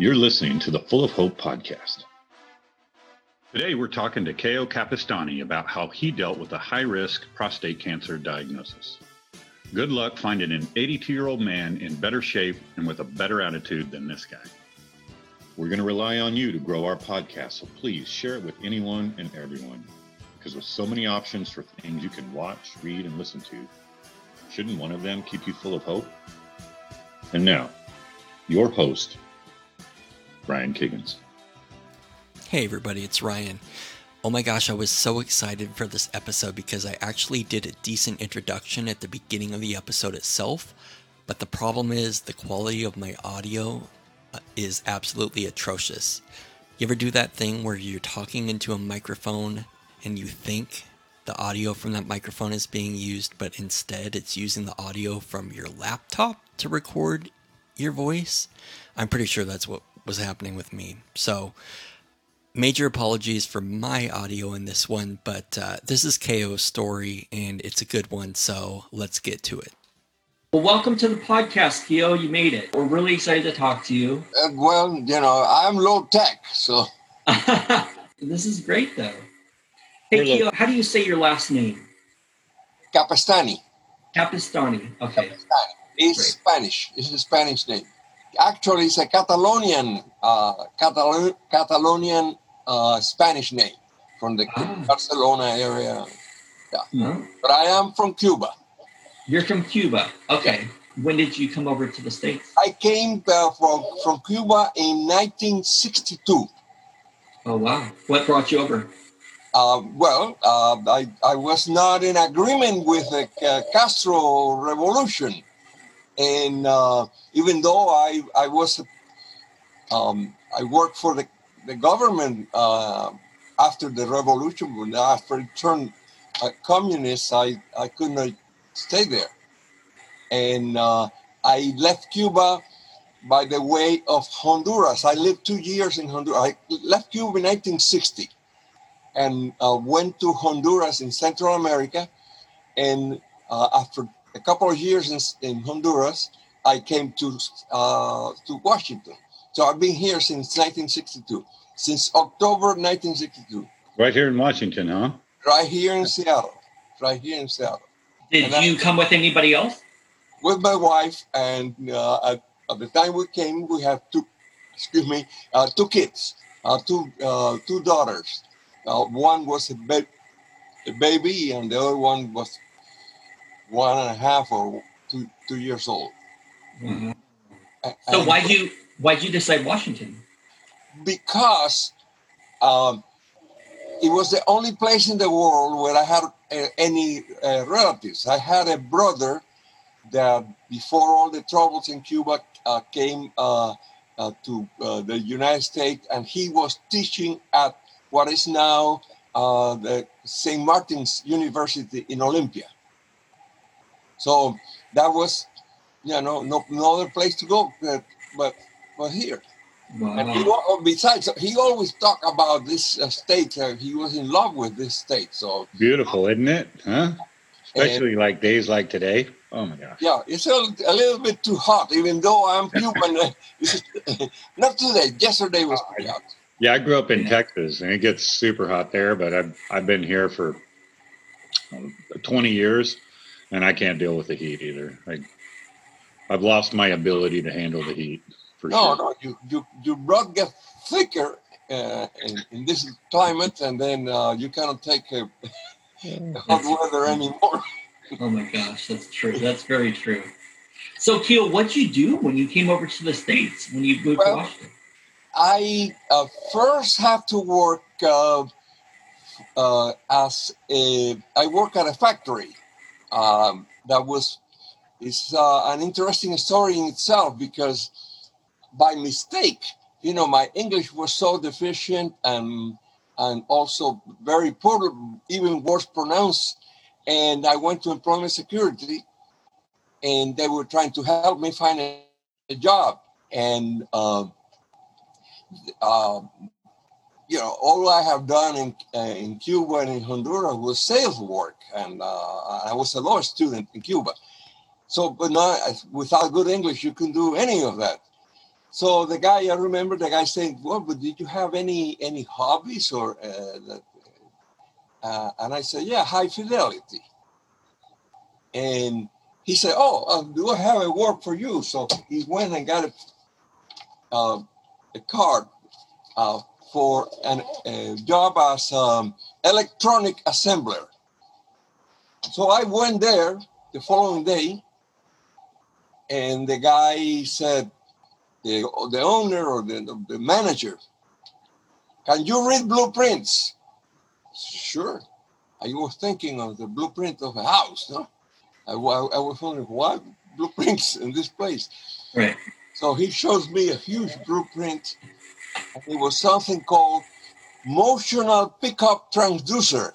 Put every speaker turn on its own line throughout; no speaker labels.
You're listening to the Full of Hope podcast. Today, we're talking to Keo Capestany about how he dealt with a high risk prostate cancer diagnosis. Good luck finding an 82 year old man in better shape and with a better attitude than this guy. We're going to rely on you to grow our podcast, so please share it with anyone and everyone. Because with so many options for things you can watch, read, and listen to, shouldn't one of them keep you full of hope? And now, your host, Ryan Kiggins.
Hey, everybody, it's Ryan. Oh my gosh, I was so excited for this episode because I actually did a decent introduction at the beginning of the episode itself. But the problem is, the quality of my audio uh, is absolutely atrocious. You ever do that thing where you're talking into a microphone and you think the audio from that microphone is being used, but instead it's using the audio from your laptop to record your voice? I'm pretty sure that's what was happening with me. So, major apologies for my audio in this one, but uh, this is Keo's story and it's a good one. So, let's get to it.
Well, welcome to the podcast, Keo. You made it. We're really excited to talk to you.
Uh, well, you know, I'm low tech, so.
this is great, though. Hey, Keo, how do you say your last name?
Capestany.
Capestany. Okay.
Capestany. It's great. Spanish. It's a Spanish name. Actually, it's a Catalonian, uh, Catalan- Catalonian uh, Spanish name from the ah. Barcelona area. Yeah. But I am from Cuba.
You're from Cuba. Okay. When did you come over to the States?
I came uh, from, from Cuba in 1962.
Oh, wow. What brought you over?
Uh, well, uh, I, I was not in agreement with the uh, Castro revolution. And uh, even though I, I was, um, I worked for the, the government uh, after the revolution, when after it turned communist, I, I could not stay there. And uh, I left Cuba by the way of Honduras. I lived two years in Honduras. I left Cuba in 1960 and uh, went to Honduras in Central America. And uh, after a couple of years in, in Honduras, I came to uh, to Washington. So I've been here since 1962, since October 1962.
Right here in Washington, huh?
Right here in Seattle. Right here in Seattle.
Did and you I, come with anybody else?
With my wife, and uh, at, at, the time we came, we had two, excuse me, uh, two kids, uh, two uh, two daughters. Uh, one was a, ba- a baby, and the other one was one and a half or two two years old.
Mm-hmm. So why do you why did you decide Washington?
Because um, it was the only place in the world where I had uh, any uh, relatives. I had a brother that before all the troubles in Cuba uh, came uh, uh, to uh, the United States, and he was teaching at what is now the St. Martin's University in Olympia. So that was, you know, no, no other place to go but but, but here. Wow. And he, besides, he always talked about this uh, state. Uh, he was in love with this state. So
beautiful, isn't it? Huh? Especially and, like days like today. Oh my gosh.
Yeah, it's a, a little bit too hot, even though I'm Cuban. Uh, not today. Yesterday was pretty hot.
Yeah, I grew up in Texas, and it gets super hot there. But I've I've been here for um, 20 years, and I can't deal with the heat either. I I've lost my ability to handle the heat
for no, sure. No, you, you, you blood gets thicker uh, in, in, this climate, and then uh, you cannot take uh, hot weather anymore.
oh my gosh, that's true. That's very true. So, Keo, what'd you do when you came over to the States, when you moved well, to Washington?
I uh, first have to work uh, uh, as a, I work at a factory um, that was, it's uh, an interesting story in itself because by mistake. You know, my English was so deficient and and also very poor, even worse pronounced. And I went to employment security, and they were trying to help me find a, a job. And uh, uh, you know, all I have done in uh, in Cuba and in Honduras was sales work, and uh, I was a law student in Cuba. So, but not without good English, you can do any of that. so the guy, I remember the guy saying, "Well, but did you have any any hobbies or?" Uh, that, uh, and I said, "Yeah, high fidelity." And he said, "Oh, uh, do I have a work for you?" So he went and got a, uh, a card uh, for an, a job as um, electronic assembler. So I went there the following day, and the guy said, the, the owner or the, the manager, can you read blueprints? Sure. I was thinking of the blueprint of a house, no? I, I, I was wondering, what blueprints in this place?
Right.
So he shows me a huge blueprint. It was something called motional pickup transducer.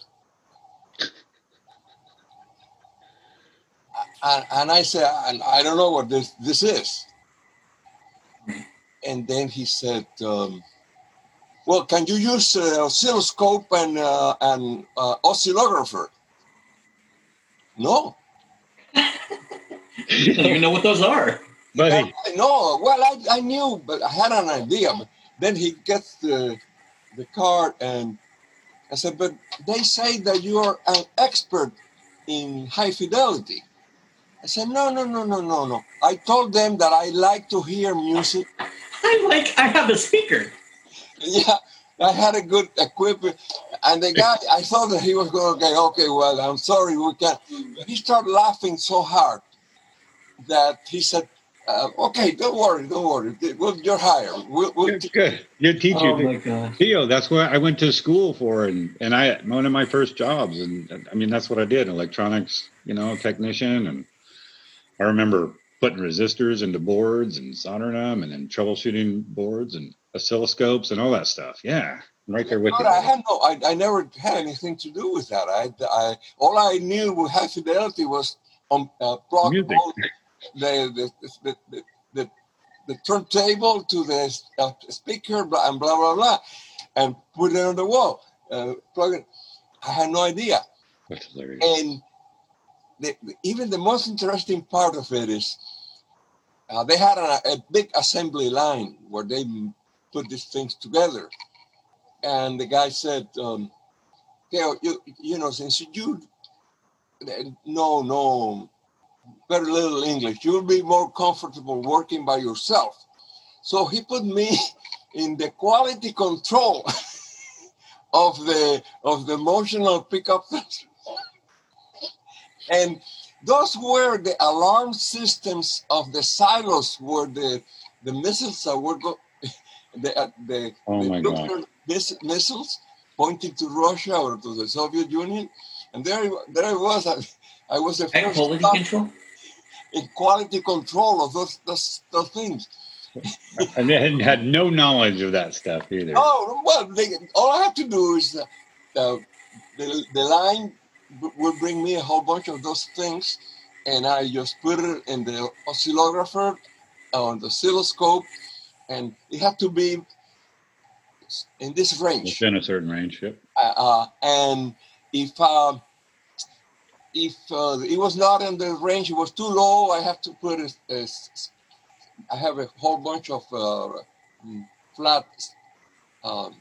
And, and I said, and I don't know what this, this is. And then he said, um, well, can you use uh, oscilloscope and, uh, and uh, oscillographer? No.
you don't even know what those are.
Buddy.
No, well, I, I knew, but I had an idea. Then he gets the, the card and I said, but they say that you are an expert in high fidelity. I said, no, no, no, no, no, no. I told them that I like to hear music.
I like, I have a speaker.
Yeah, I had a good equipment. And the guy, I thought that he was going to go, okay, well, I'm sorry, we can't. He started laughing so hard that he said, uh, okay, don't worry, don't worry. We'll, you're hired. We'll, we'll
Good, good. Your teacher,
Oh my gosh.
Theo. That's what I went to school for, and and I one of my first jobs, and I mean that's what I did, electronics, you know, technician, and I remember putting resistors into boards and soldering them, and then troubleshooting boards and oscilloscopes and all that stuff. Yeah, I'm right there with
But
you.
I had no, I, I never had anything to do with that. I, I all I knew with high fidelity was on uh, plug
Music.
all the the, the, the, the, the turntable to the uh, speaker blah, and blah blah blah, and put it on the wall. Uh, plug it. I had no idea.
That's hilarious.
And the, even the most interesting part of it is uh, they had a, a big assembly line where they put these things together. And the guy said, um, Theo, you, you know, since you know, no, very little English, you'll be more comfortable working by yourself. So he put me in the quality control of the of the emotional pickup and those were the alarm systems of the silos where the the missiles that were go, the uh, the,
Oh
the nuclear miss- missiles pointing to Russia or to the Soviet Union, and there there I was. I, I was the
At
first
quality
stop
control?
in quality control of those those, those things.
And they had, had no knowledge of that stuff either.
Oh well, they, all I have to do is uh, uh, the the line b- will bring me a whole bunch of those things, and I just put it in the oscillographer on the oscilloscope, and it had to be in this range.
Within a certain range. Yep.
Uh, uh, and if uh, if uh, it was not in the range, it was too low. I have to put a, a I have a whole bunch of uh, mm, flat. Um,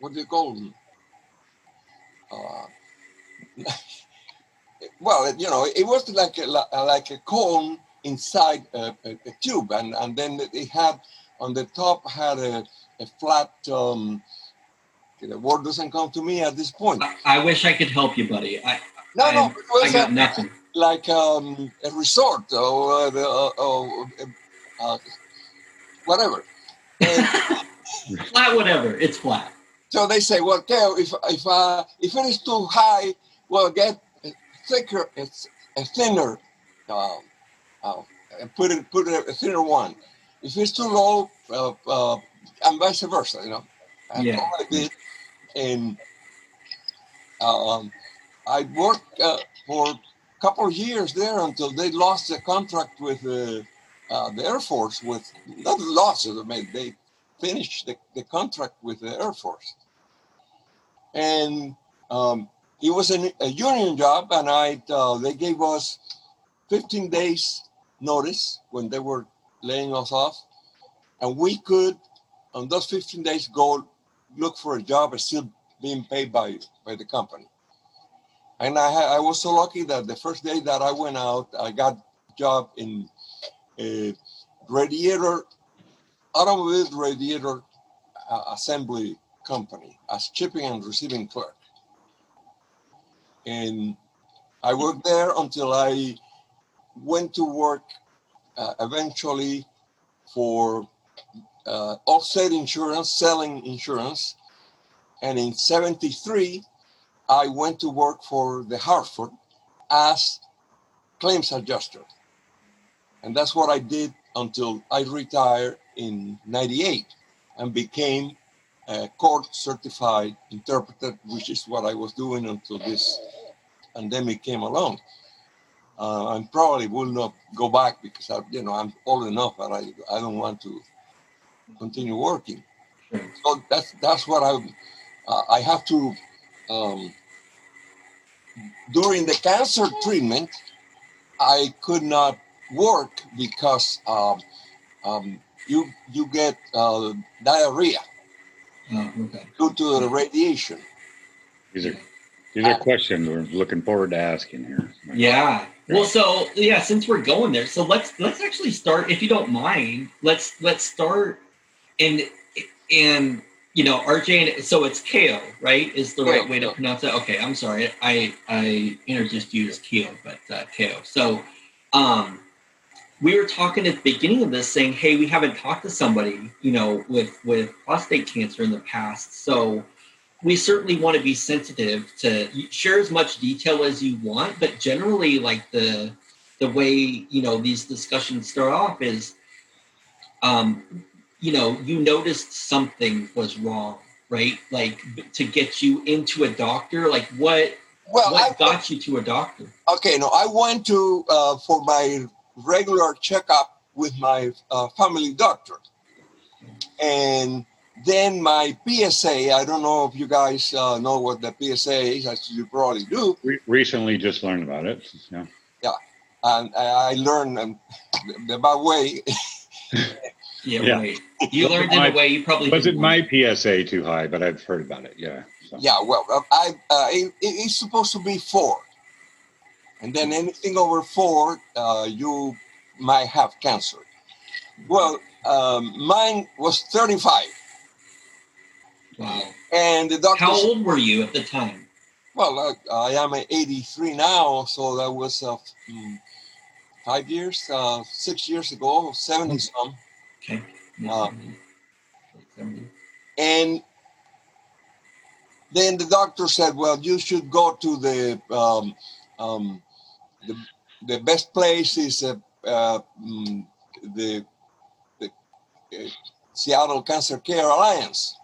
what do you call them? Uh, well, you know, it was like a, like a cone inside a, a, a tube, and and then it had on the top had a, a flat. Um, the word doesn't come to me at this point.
I, I wish I could help you, buddy. I,
No, no, it was
I got
a-
nothing.
like um, a resort or uh, the, uh, whatever.
Flat, whatever. It's flat.
so they say, well, Teo, if if uh, if it is too high, well, get a thicker, it's a thinner, uh, uh, put it put it a thinner one. If it's too low, uh, uh, and vice versa, you know. That's
Yeah.
all I did, and um, I worked uh, for a couple of years there until they lost the contract with uh, uh, the Air Force. With not lost I mean they finished the, the contract with the Air Force, and um, it was an, a union job, and I uh, they gave us 15 days notice when they were laying us off, and we could on those 15 days go look for a job and still being paid by by the company. And I I was so lucky that the first day that I went out, I got job in a radiator, automobile radiator uh, assembly company as shipping and receiving clerk. And I worked there until I went to work uh, eventually for uh, offset insurance, selling insurance. And in 73, I went to work for the Hartford as claims adjuster. And that's what I did until I retired in 98 and became a court certified interpreter, which is what I was doing until this pandemic came along. Uh, I probably will not go back because I, you know I'm old enough and I, I don't want to continue working. So that's that's what I uh, I have to um, during the cancer treatment. I could not work because um, um, you you get uh, diarrhea
Oh, okay.
due to the radiation.
These are these are questions we're looking forward to asking here.
Yeah. Well, so yeah, since we're going there, so let's let's actually start, if you don't mind. Let's let's start and and you know RJ. And, so it's Keo, right? Is the right
Keo,
way to pronounce it? Okay, I'm sorry. I I introduced you as Keo, but uh, Keo. So, um, we were talking at the beginning of this, saying, hey, we haven't talked to somebody, you know, with with prostate cancer in the past, so we certainly want to be sensitive to share as much detail as you want but generally like the the way you know these discussions start off is um you know you noticed something was wrong right like to get you into a doctor like what
Well,
what
I,
got you to a doctor
okay, no, I went to uh, for my regular checkup with my uh, family doctor, and then my PSA. I don't know if you guys uh, know what the PSA is, as you probably do.
Re- recently, just learned about it. Yeah.
Yeah, and I I learned um, the bad way.
yeah,
Yeah.
right you learned in
My-
a way you probably
Wasn't
didn't
my. PSA too high, but I've heard about it. Yeah. So.
Yeah, well, uh, I uh, it, it's supposed to be four, and then anything over four, uh, you might have cancer. Well, um, mine was thirty-five,
wow
and the doctor.
how old were you at the time
Well, uh, I am at eighty-three now, so that was uh, mm, five years, uh, six years ago, seventy some.
Okay 70.
And then the doctor said, "Well, you should go to the um, um, the, the best place is uh, uh, mm, the, the uh, Seattle Cancer Care Alliance."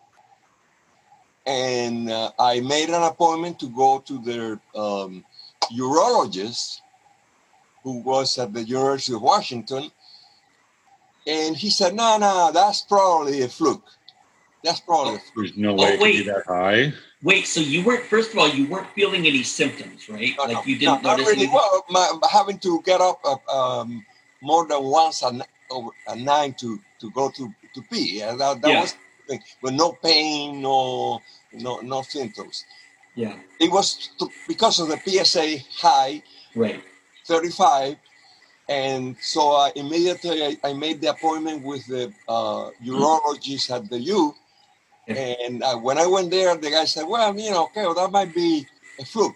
And uh, I made an appointment to go to their um, urologist, who was at the University of Washington. And he said, "No, no, that's probably a fluke. That's probably a fluke."
There's no
Oh,
way it could be
wait.
that high.
Wait, so you weren't first of all, you weren't feeling any symptoms, right?
No,
like
no,
you didn't
not
notice
really.
anything?
Well, my, having to get up uh, um, more than once a, n- over a night to, to go to, to pee. Yeah, that, that
Yeah.
was the thing. But no pain, no no no symptoms.
Yeah,
It was to, because of the PSA high,
right.
35, and so I immediately I, I made the appointment with the uh, urologist at the U. And uh, when I went there, the guy said, "Well, you know, okay, well, that might be a fluke.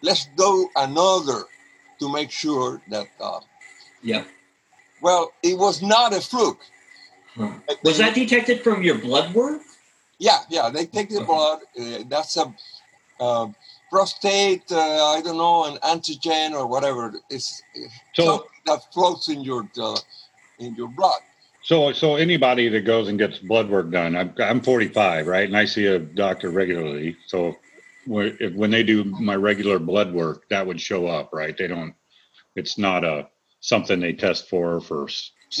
Let's do another to make sure that." Uh,
Yep.
well, it was not a fluke.
Huh. Was that detected from your blood work?
Yeah, yeah. They take the blood. Uh, that's a uh, prostate. Uh, I don't know, an antigen or whatever. It's
So,
that floats in your uh, in your blood.
so, so anybody that goes and gets blood work done, I'm, I'm 45, right? And I see a doctor regularly. So, when if- when they do my regular blood work, that would show up, right? They don't. It's not a something they test for for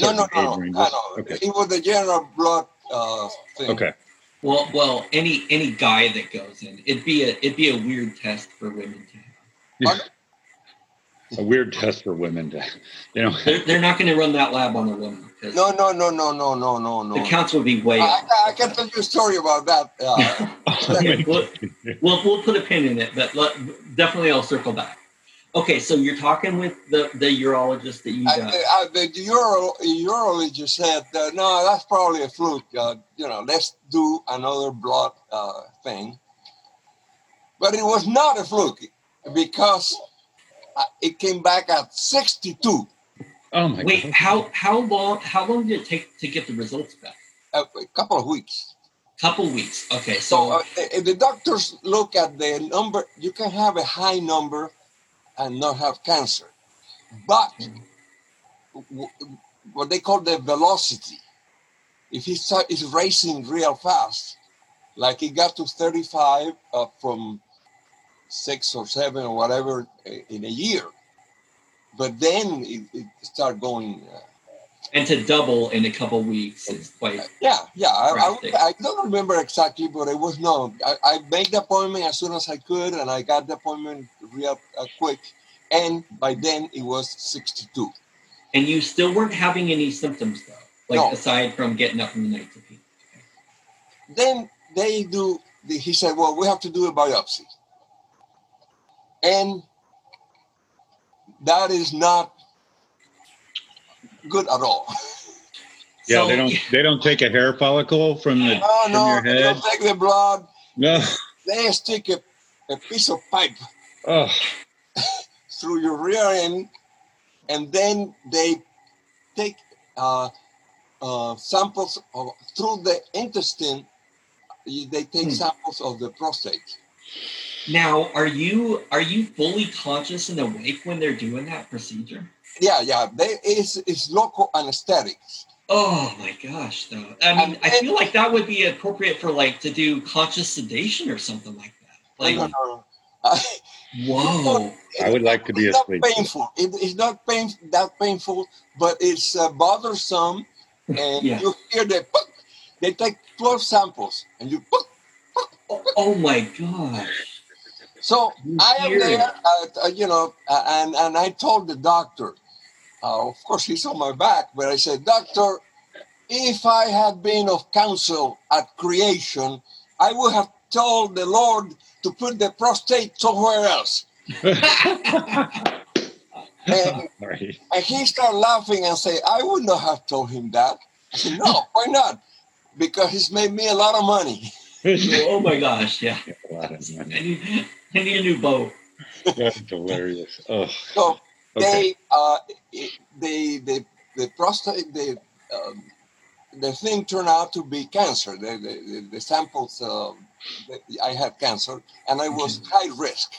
No, no, no, no. know.
Okay.
It was the general blood uh, thing.
Okay.
Well, well, any any guy that goes in, it'd be a it'd be a weird test for women to have.
a weird test for women to, you know.
They're, they're not going to run that lab on a woman.
No, no, no, no, no, no, no, no.
The counts would be way
I,
off.
I can tell you a story about that. Uh,
Yeah, we'll, we'll, we'll put a pin in it, but let, definitely I'll circle back. Okay, so you're talking with the, the urologist that you got.
I, the uro, urologist said, uh, no, that's probably a fluke. Uh, you know, let's do another blood uh, thing. But it was not a fluke because uh, it came back at 62.
Oh my
Wait,
god.
how how long how long did it take to get the results back?
A, a couple of weeks.
Couple weeks. Okay,
So
so
uh, if the doctors look at the number, you can have a high number and not have cancer. But what they call the velocity, if he start, is racing real fast, like he got to 35 uh, from six or seven or whatever uh, in a year, but then it, it start going. Uh,
and to double in a couple weeks is quite
Yeah, yeah. I, I, I don't remember exactly, but it was no. I, I made the appointment as soon as I could, and I got the appointment real uh, quick. And by then, it was 62.
and you still weren't having any symptoms though. Like
No.
aside from getting up in the night to pee.
Then they do. The, he said, "Well, we have to do a biopsy," and that is not good at all.
Yeah,
So-
they don't they don't take a hair follicle from the
No,
from
no,
your
they
head.
don't take the blood.
No.
They stick a, a piece of pipe
Oh.
through your rear end, and then they take uh, uh, samples of, through the intestine. They take
Hmm.
samples of the prostate.
Now, are you are you fully conscious and awake when they're doing that procedure?
Yeah, yeah. They is is local anesthetics.
Oh my gosh, though. I mean, I feel like that would be appropriate for like to do conscious sedation or something like that. Like,
No, no, no. Uh,
whoa.
I would like to be
it's not painful. It, it's not pain that painful, but it's uh, bothersome, and
Yeah.
you hear the. "Puk." They take twelve samples, and you. "Puk."
Oh, oh my gosh.
So
You
I am there,
it.
uh, uh, you know, uh, and and I told the doctor. Uh, of course, he's on my back, but I said, Doctor, if I had been of counsel at creation, I would have told the Lord to put the prostate somewhere else. And, and he started laughing and say, I would not have told him that. I said, No, why not? Because he's made me a lot of money.
oh my gosh, yeah.
A lot of
I
money.
need, I need a new boat.
That's hilarious. Oh,
So
okay.
they uh it- the the prostate the um, the thing turned out to be cancer the the, the, samples uh, i had cancer and i was high risk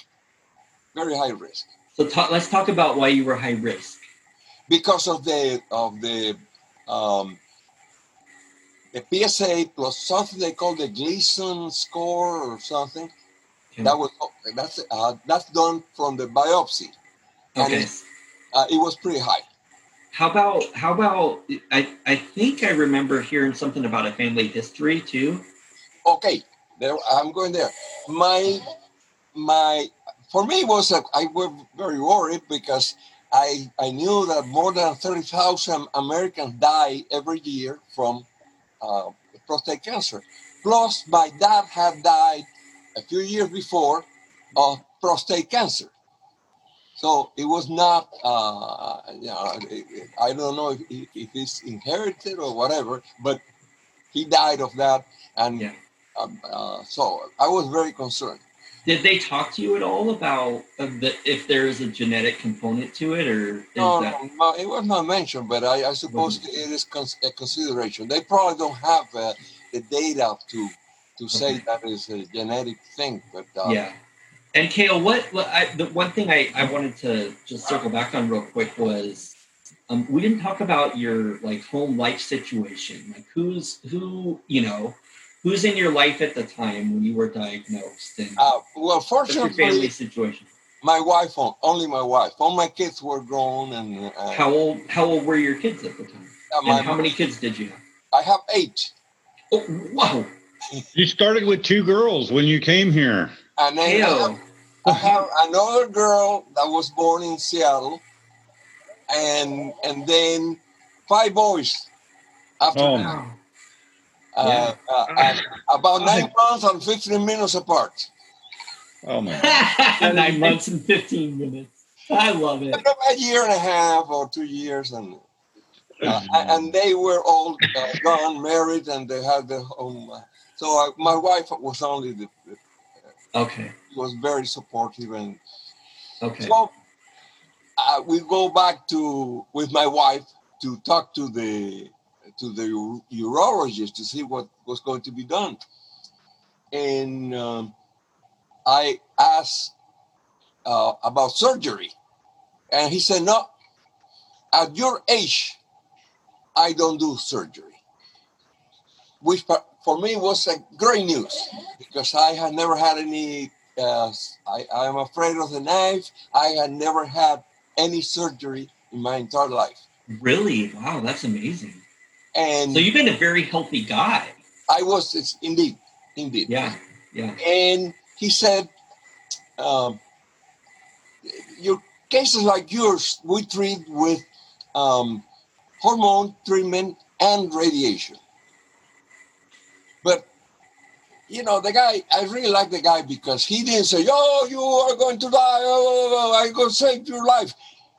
very high risk
So ta- let's talk about why you were high risk.
because of the of the um the psa plus something they call the gleason score or something
Okay.
that was that's uh, that's done from the biopsy
Okay.
uh, it was pretty high.
How about how about I I think I remember hearing something about a family history too.
okay. There i'm going there. My my for me it was a, i was very worried because i i knew that more than 30000 americans die every year from uh, prostate cancer. Plus my dad had died a few years before of prostate cancer so it was not uh, you know i don't know if, if it's inherited or whatever but he died of that and
Yeah.
um, uh, so I was very concerned.
Did they talk to you at all about uh, the, if there is a genetic component to it, or is
No,
that
no, it was not mentioned, but I, I suppose it is cons- a consideration. They probably don't have uh, the data to to say that is a genetic thing, but uh,
yeah? And Kale, what, what I, the one thing I, I wanted to just circle back on real quick was um, we didn't talk about your like home life situation, like who's who you know who's in your life at the time when you were diagnosed, and
Uh, well,
what's your family situation?
my wife, only my wife. All my kids were grown, and uh,
How old how old were your kids at the time?
uh, my,
And how many kids did you have?
I have eight,
Oh, wow!
You started with two girls when you came here.
And then I
Kale.
have, I have another girl that was born in Seattle, and and then five boys after
Oh,
that.
Wow.
Uh, uh, uh, about nine months and 15 minutes apart.
Oh my! God.
Nine months and 15 minutes. I love it.
A year and a half or two years, and uh, and they were all uh, gone, married, and they had their own. uh, So uh, my wife was only the,
Okay.
He was very supportive, and
Okay.
so uh, we go back to with my wife to talk to the to the urologist to see what was going to be done, and um, I asked uh, about surgery, and he said, "No, at your age, I don't do surgery," which pa- for me was a great news because I had never had any. Uh, I, am afraid of the knife. I had never had any surgery in my entire life,
Really? Wow, that's amazing.
and
So you've been a very healthy guy.
I was it's, indeed, indeed.
Yeah. Yeah.
And he said, um, "Your cases like yours, we treat with um, hormone treatment and radiation." But you know, the guy, I really like the guy because he didn't say, "Oh, you are going to die. Oh, I'm going to save your life."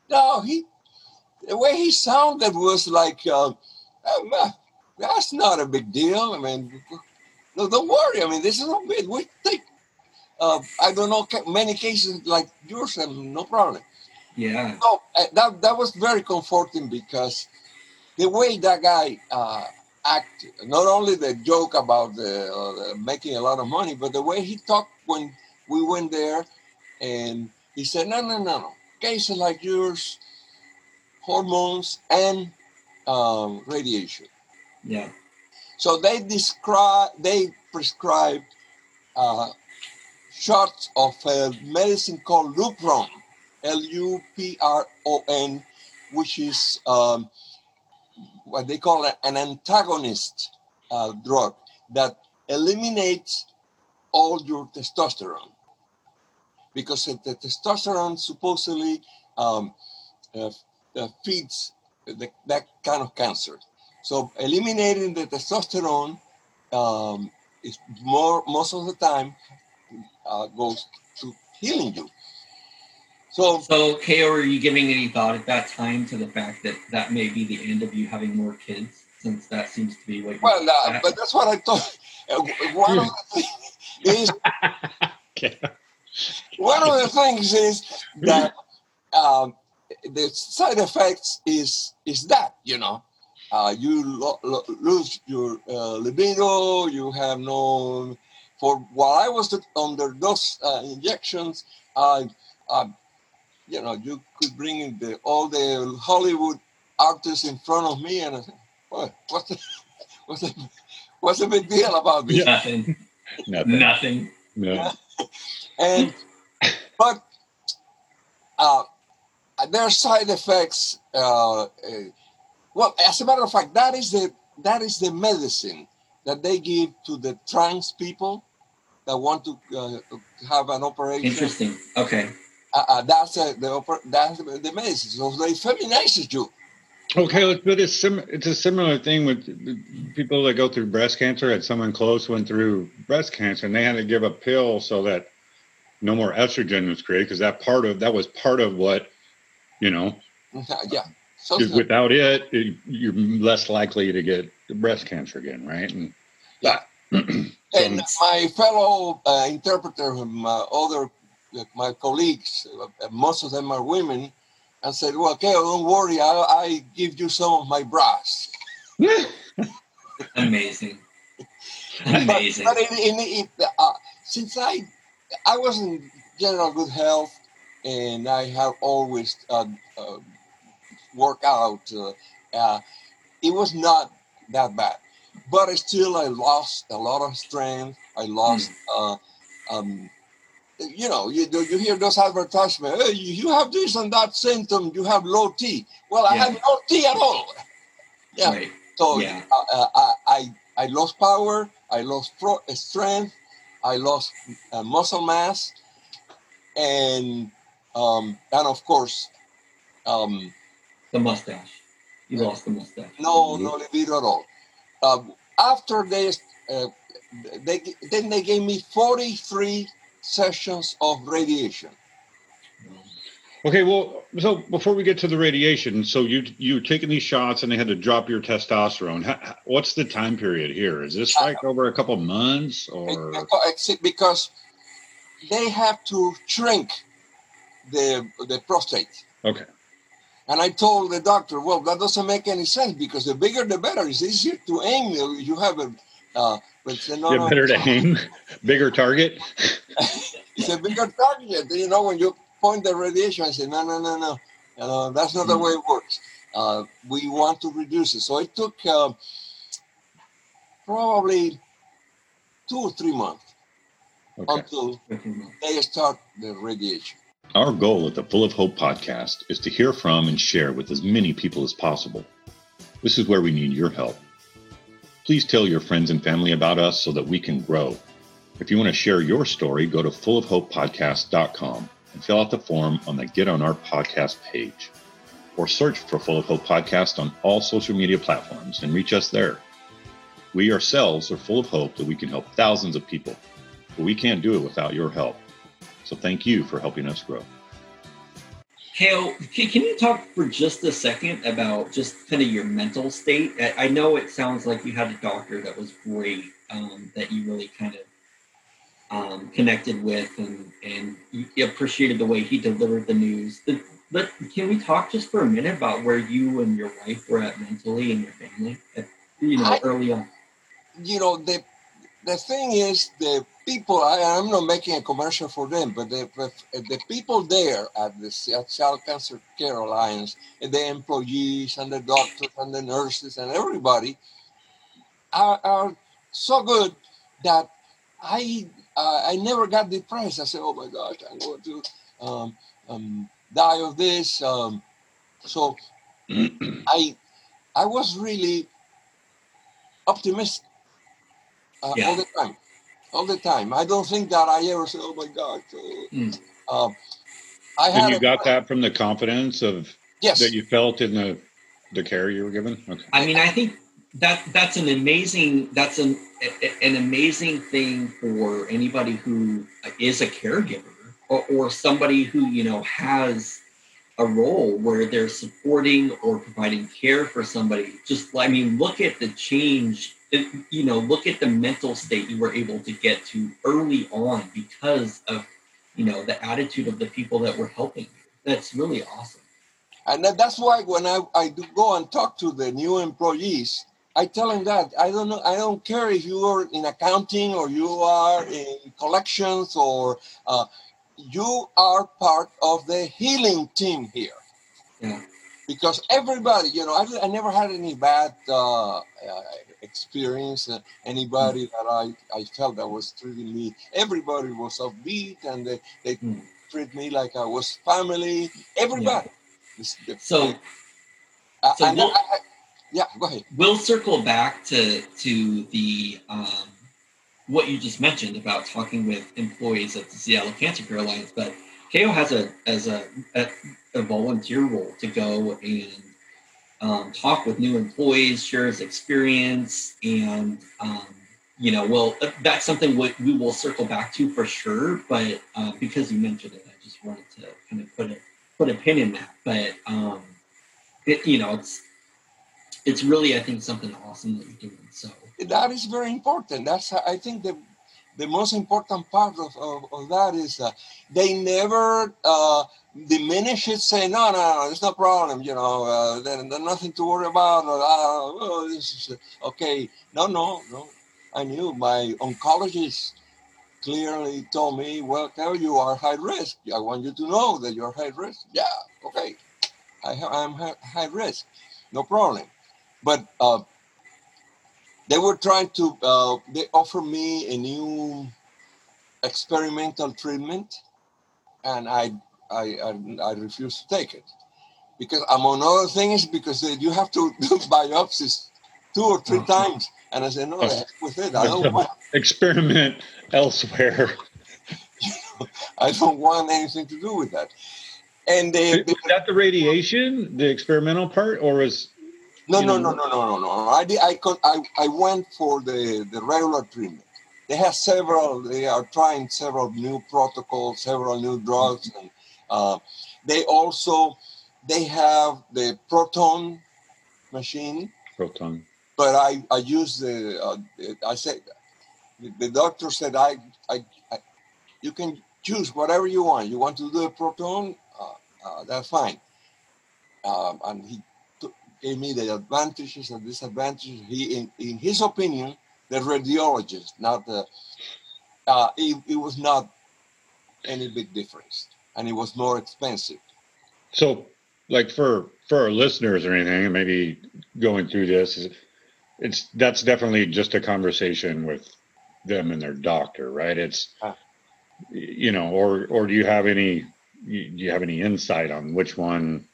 No, he, the way he sounded was like, uh, uh, "That's not a big deal." I mean, no, don't worry. I mean, this is not big. We take, uh, I don't know, many cases like yours, and no problem.
Yeah.
No, uh, that that was very comforting because the way that guy acted, not only the joke about the, uh, making a lot of money, but the way he talked when we went there, and he said, "No, no, no, no. Cases like yours, hormones and um, radiation."
Yeah.
So they describe, they prescribed uh, shots of a medicine called Lupron, L-U-P-R-O-N, which is um, what they call an antagonist uh, drug that eliminates all your testosterone, because the testosterone supposedly um, uh, uh, feeds the, that kind of cancer. So eliminating the testosterone um, is more most of the time uh, goes to healing you. So
So, Keo, are you giving any thought at that time to the fact that that may be the end of you having more kids, since that seems to be what?
well, uh, but that's what I thought. Uh, one of the things is one of the things is that um, the side effects is is that you know uh, you lo- lo- lose your uh, libido you have no for while i was under those uh, injections i uh, you know you could bring in the all the hollywood artists in front of me and I said, what, what's the, what's the, what's the big deal about this
Nothing.
Nothing.
Nothing.
No.
and but uh, there are side effects. Uh, uh, well, as a matter of fact, that is the that is the medicine that they give to the trans people that want to uh, have an operation.
Interesting. Okay.
Uh, uh, that's uh, the that's the medicine. So they feminizes you.
Okay, but it's sim- it's a similar thing with people that go through breast cancer. Had someone close went through breast cancer, and they had to give a pill so that no more estrogen was created because that part of that was part of what you know.
yeah. So
without it, it, you're less likely to get breast cancer again, right? And
Yeah. and my fellow uh, interpreter, my other, my colleagues, uh, most of them are women, and said, "Well, okay, don't worry, I, I give you some of my bras."
Amazing. Amazing.
but in, in, in, uh, since I, I was in general good health, and I have always uh, uh, worked out, uh, uh, it was not that bad. But still, I lost a lot of strength. I lost, uh, um, you know, you you hear those advertisements. Hey, you you have this and that symptom. You have low T. Well, I
Yeah.
have no T at all. Yeah.
Right.
So
Yeah.
uh, uh, I, I I lost power, I lost pro- strength, I lost uh, muscle mass, and um, and of course, um,
The mustache. You lost the mustache.
no no libido at all. uh, after they, uh, they, then they gave me 43 sessions of radiation.
Okay, well, so before we get to the radiation, so you you taking these shots and they had to drop your testosterone. How, what's the time period here? Is this like over a couple months or?
Because they have to shrink the the prostate.
Okay.
And I told the doctor, well, that doesn't make any sense because the bigger the better. It's easier to aim. You have a, uh,
but yeah, no, better to aim, bigger target.
it's a bigger target. You know, when you point the radiation, I say, no, no, no, no. Uh, that's not the way it works. Uh, we want to reduce it. So it took uh, probably two or three months okay. until they start the radiation.
Our goal at the Full of Hope podcast is to hear from and share with as many people as possible. This is where we need your help. Please tell your friends and family about us so that we can grow. If you want to share your story, go to fullofhopepodcast.com and fill out the form on the Get on Our Podcast page. Or search for Full of Hope Podcast on all social media platforms and reach us there. We ourselves are full of hope that we can help thousands of people, but we can't do it without your help. So thank you for helping us grow.
Hale, can you talk for just a second about just kind of your mental state? I know it sounds like you had a doctor that was great, um, that you really kind of um, connected with, and and you appreciated the way he delivered the news. But can we talk just for a minute about where you and your wife were at mentally and your family, at, you know, I, early on?
You know, the the thing is the people, I, am not making a commercial for them, but the, the people there at the Seattle Cancer Care Alliance, and the employees and the doctors and the nurses and everybody are, are so good that I uh, I never got depressed. I said, oh my gosh, I'm going to um, um, die of this. Um, so I I was really optimistic uh, yeah. all the time all the time. I don't think that I ever said, "Oh my God." Mm. Uh,
I and you got a, that from the confidence of
yes
that you felt in the the care you were given.
Okay. I mean, I think that that's an amazing that's an an amazing thing for anybody who is a caregiver or, or somebody who you know has a role where they're supporting or providing care for somebody. Just I mean, look at the change you know, look at the mental state you were able to get to early on because of, you know, the attitude of the people that were helping you. That's really awesome.
And that's why when I, I do go and talk to the new employees, I tell them that I don't know, I don't care if you are in accounting or you are in collections or uh, you are part of the healing team here.
Yeah.
Because everybody, you know, I, I never had any bad uh, uh experience. Uh, anybody that I, I felt that was treating me, everybody was upbeat and they, they mm. treat me like I was family. Everybody.
Yeah. So, uh, so we'll, I, I,
yeah, go ahead.
We'll circle back to to the um, what you just mentioned about talking with employees at the Seattle Cancer Care Alliance, but Keo has a as a, a, a volunteer role to go and um, talk with new employees, share his experience, and um, you know, well, that's something we, we will circle back to for sure. But uh, because you mentioned it, I just wanted to kind of put a put a pin in that. But um, it, you know, it's it's really I think something awesome that you're doing. So
that is very important. That's I think the the most important part of, of, of that is uh, they never uh, diminish it, say, no, no, no, there's no problem, you know, uh, there's nothing to worry about. Or, uh, oh, this is okay. No, no, no. I knew my oncologist clearly told me, well, tell you are high risk. I want you to know that you're high risk. Yeah, okay. I, am high, high risk. No problem. But uh, they were trying to, uh, they offered me a new experimental treatment. And I I, I, I refuse to take it because among other things because you have to do biopsies two or three oh. times and I said no oh. with it I don't want
experiment elsewhere
I don't want anything to do with that and they,
is that the radiation the experimental part or is
No, no, no, no, no, no, no. I did, I, con- I I went for the the regular treatment. They have several. They are trying several new protocols, several new drugs, and uh, they also they have the proton machine.
Proton.
But I I use the uh, I said the, doctor said I, I I you can choose whatever you want. You want to do a proton, uh, uh, that's fine. Um, and he gave me the advantages and disadvantages. He, in, in his opinion, the radiologist, not the, uh, it, it was not any big difference, and it was more expensive.
So, like for for our listeners or anything, maybe going through this, it's that's definitely just a conversation with them and their doctor, right? It's
Ah.
you know, or or do you have any do you have any insight on which one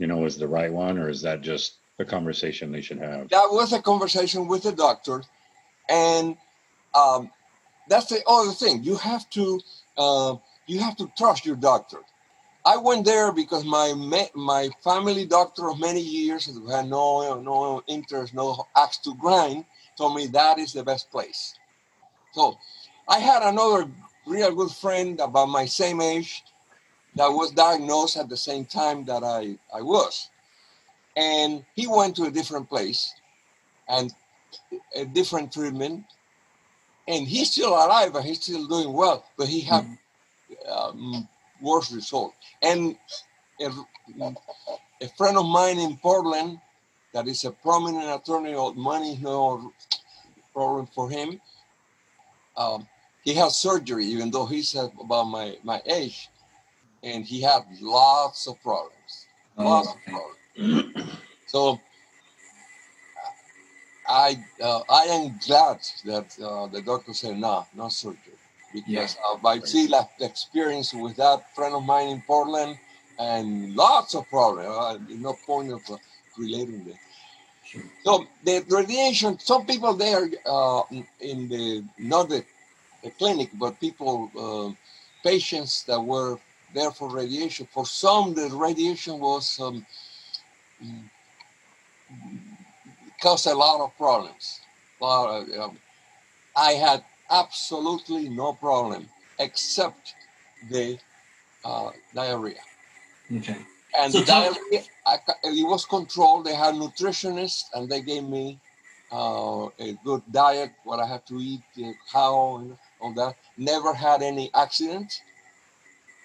you know is the right one, or is that just a conversation they should have?
That was a conversation with the doctor, and um, that's the other thing. You have to uh, you have to trust your doctor. I went there because my my family doctor of many years who had no no interest, no axe to grind, told me that is the best place. So I had another real good friend about my same age that was diagnosed at the same time that I, I was. And he went to a different place and a different treatment. And he's still alive and he's still doing well, but he had um, worse results. And a, a friend of mine in Portland that is a prominent attorney, old money no problem for him. Um, he had surgery, even though he's about my, my age, and he had lots of problems. Lots
Oh,
of problems. So I uh, I am glad that uh, the doctor said no, no surgery because uh, I see like the experience with that friend of mine in Portland and lots of problems. Uh, no point of uh, relating them.
Sure.
So the radiation, some people there uh, in the not the, the clinic, but people, uh, patients that were there for radiation. For some, the radiation was um, caused a lot of problems. Lot of, um, I had absolutely no problem except the uh, diarrhea.
Okay.
And
So
diarrhea, I, it was controlled. They had nutritionists, and they gave me uh, a good diet, what I have to eat, how, and all that. Never had any accidents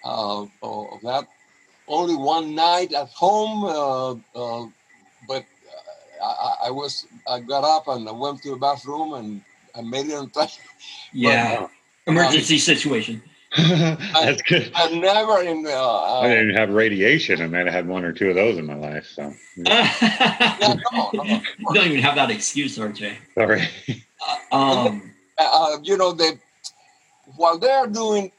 of of that. Only one night at home, uh, uh, but uh, I, I- I was I got up and I went to the bathroom and I made it on time.
Yeah. Emergency situation.
That's good.
I never in uh, uh,
I didn't have radiation, and then I had one or two of those in my life. So
yeah, no, no,
you don't even have that excuse, RJ.
sorry.
Uh, um,
uh, you know they while they're doing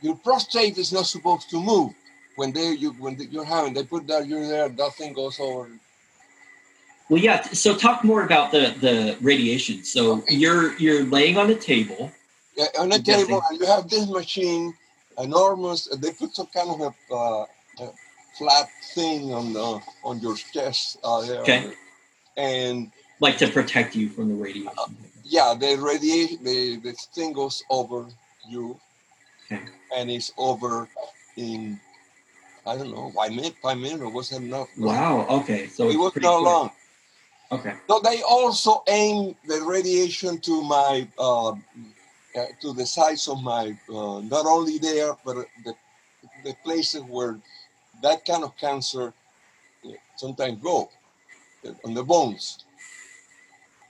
your prostate is not supposed to move when they you when you're having they put that you're there that thing goes over
well, yeah. So talk more about the the radiation. So you're you're laying on a table.
Yeah, on a table and you have this machine enormous they put some kind of a, uh, a flat thing on the on your chest uh, there.
Okay.
and
like to protect you from the radiation.
yeah the radiation the, the thing goes over you
Okay.
And it's over in I don't know five minutes five minutes or was it enough?
Wow. Okay. So
it was not
quick.
long
Okay.
So they also aim the radiation to my uh, uh, to the sides of my uh, not only there but the the places where that kind of cancer uh, sometimes go on the bones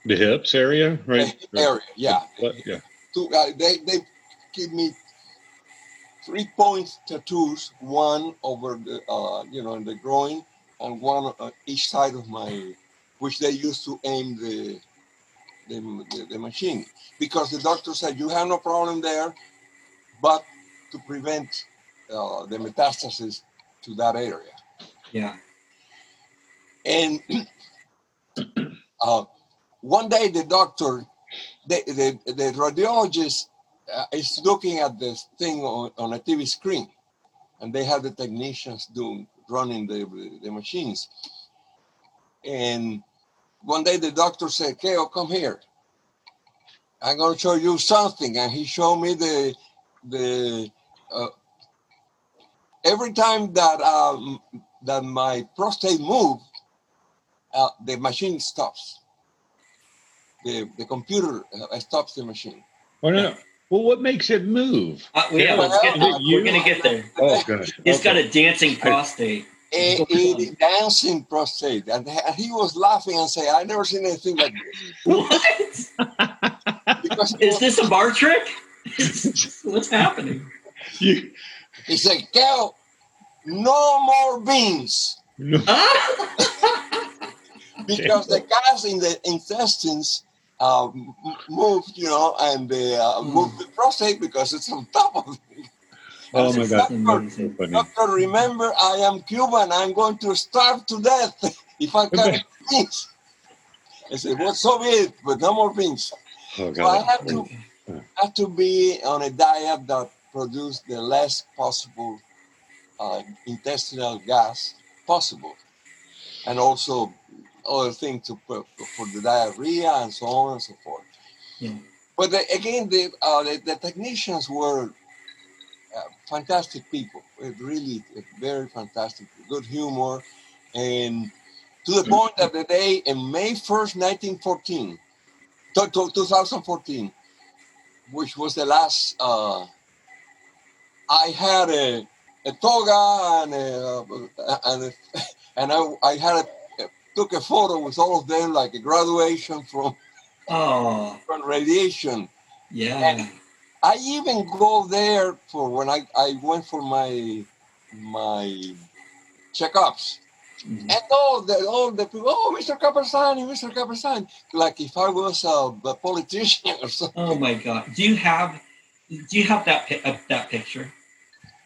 The hips area, right?
area. Yeah,
But, yeah.
Two, uh, they they give me three point tattoos, one over the uh, you know in the groin and one on each side of my, which they used to aim the the, the, the machine because the doctor said you have no problem there, but to prevent uh, the metastasis to that area.
Yeah.
And uh, one day the doctor, the, the, the radiologist uh, is looking at this thing on, on a TV screen, and they have the technicians doing running the, the machines. And one day the doctor said, Keo, come here. I'm going to show you something. And he showed me the, the, uh, every time that, um, that my prostate move, uh, the machine stops. The, the computer uh, stops the machine.
Oh, no, no. Well, what makes it move?
Uh, yeah, let's get there.
You-
We're gonna get there.
Oh, good.
He's got a dancing prostate.
A, a dancing prostate. And he was laughing and saying, i never seen anything like this.
What?
Because
Is this a bar trick? What's happening?
You-
he said, Keo, no more beans.
no.
Ah!
because the gas in the intestines uh, m- moved, you know, and they uh,
Mm.
moved the prostate because it's on top of it.
Oh, my God.
Amazing.
Funny.
Doctor, remember, I am Cuban. I'm going to starve to death if I can't eat beans. I said, well, so be it, but no more beans.
Oh,
So I have to, have to be on a diet that produces the less possible uh, intestinal gas possible. And also other things to for the diarrhea and so on and so forth.
Yeah.
But the, again, the, uh, the the technicians were uh, fantastic people. Really uh, very fantastic, good humor, and to the point that the day in May first, nineteen fourteen, to, to 2014, which was the last. Uh, I had a, a toga and a, and a, and I, I had a, took a photo with all of them like a graduation from,
Oh,
from radiation.
yeah.
I even go there for when I, I went for my my checkups.
Mhm.
And all the all the people, oh Mr. Capestany, Mr. Capestany, like if I was a, a politician or something.
Oh my god. Do you have do you have that uh, that picture?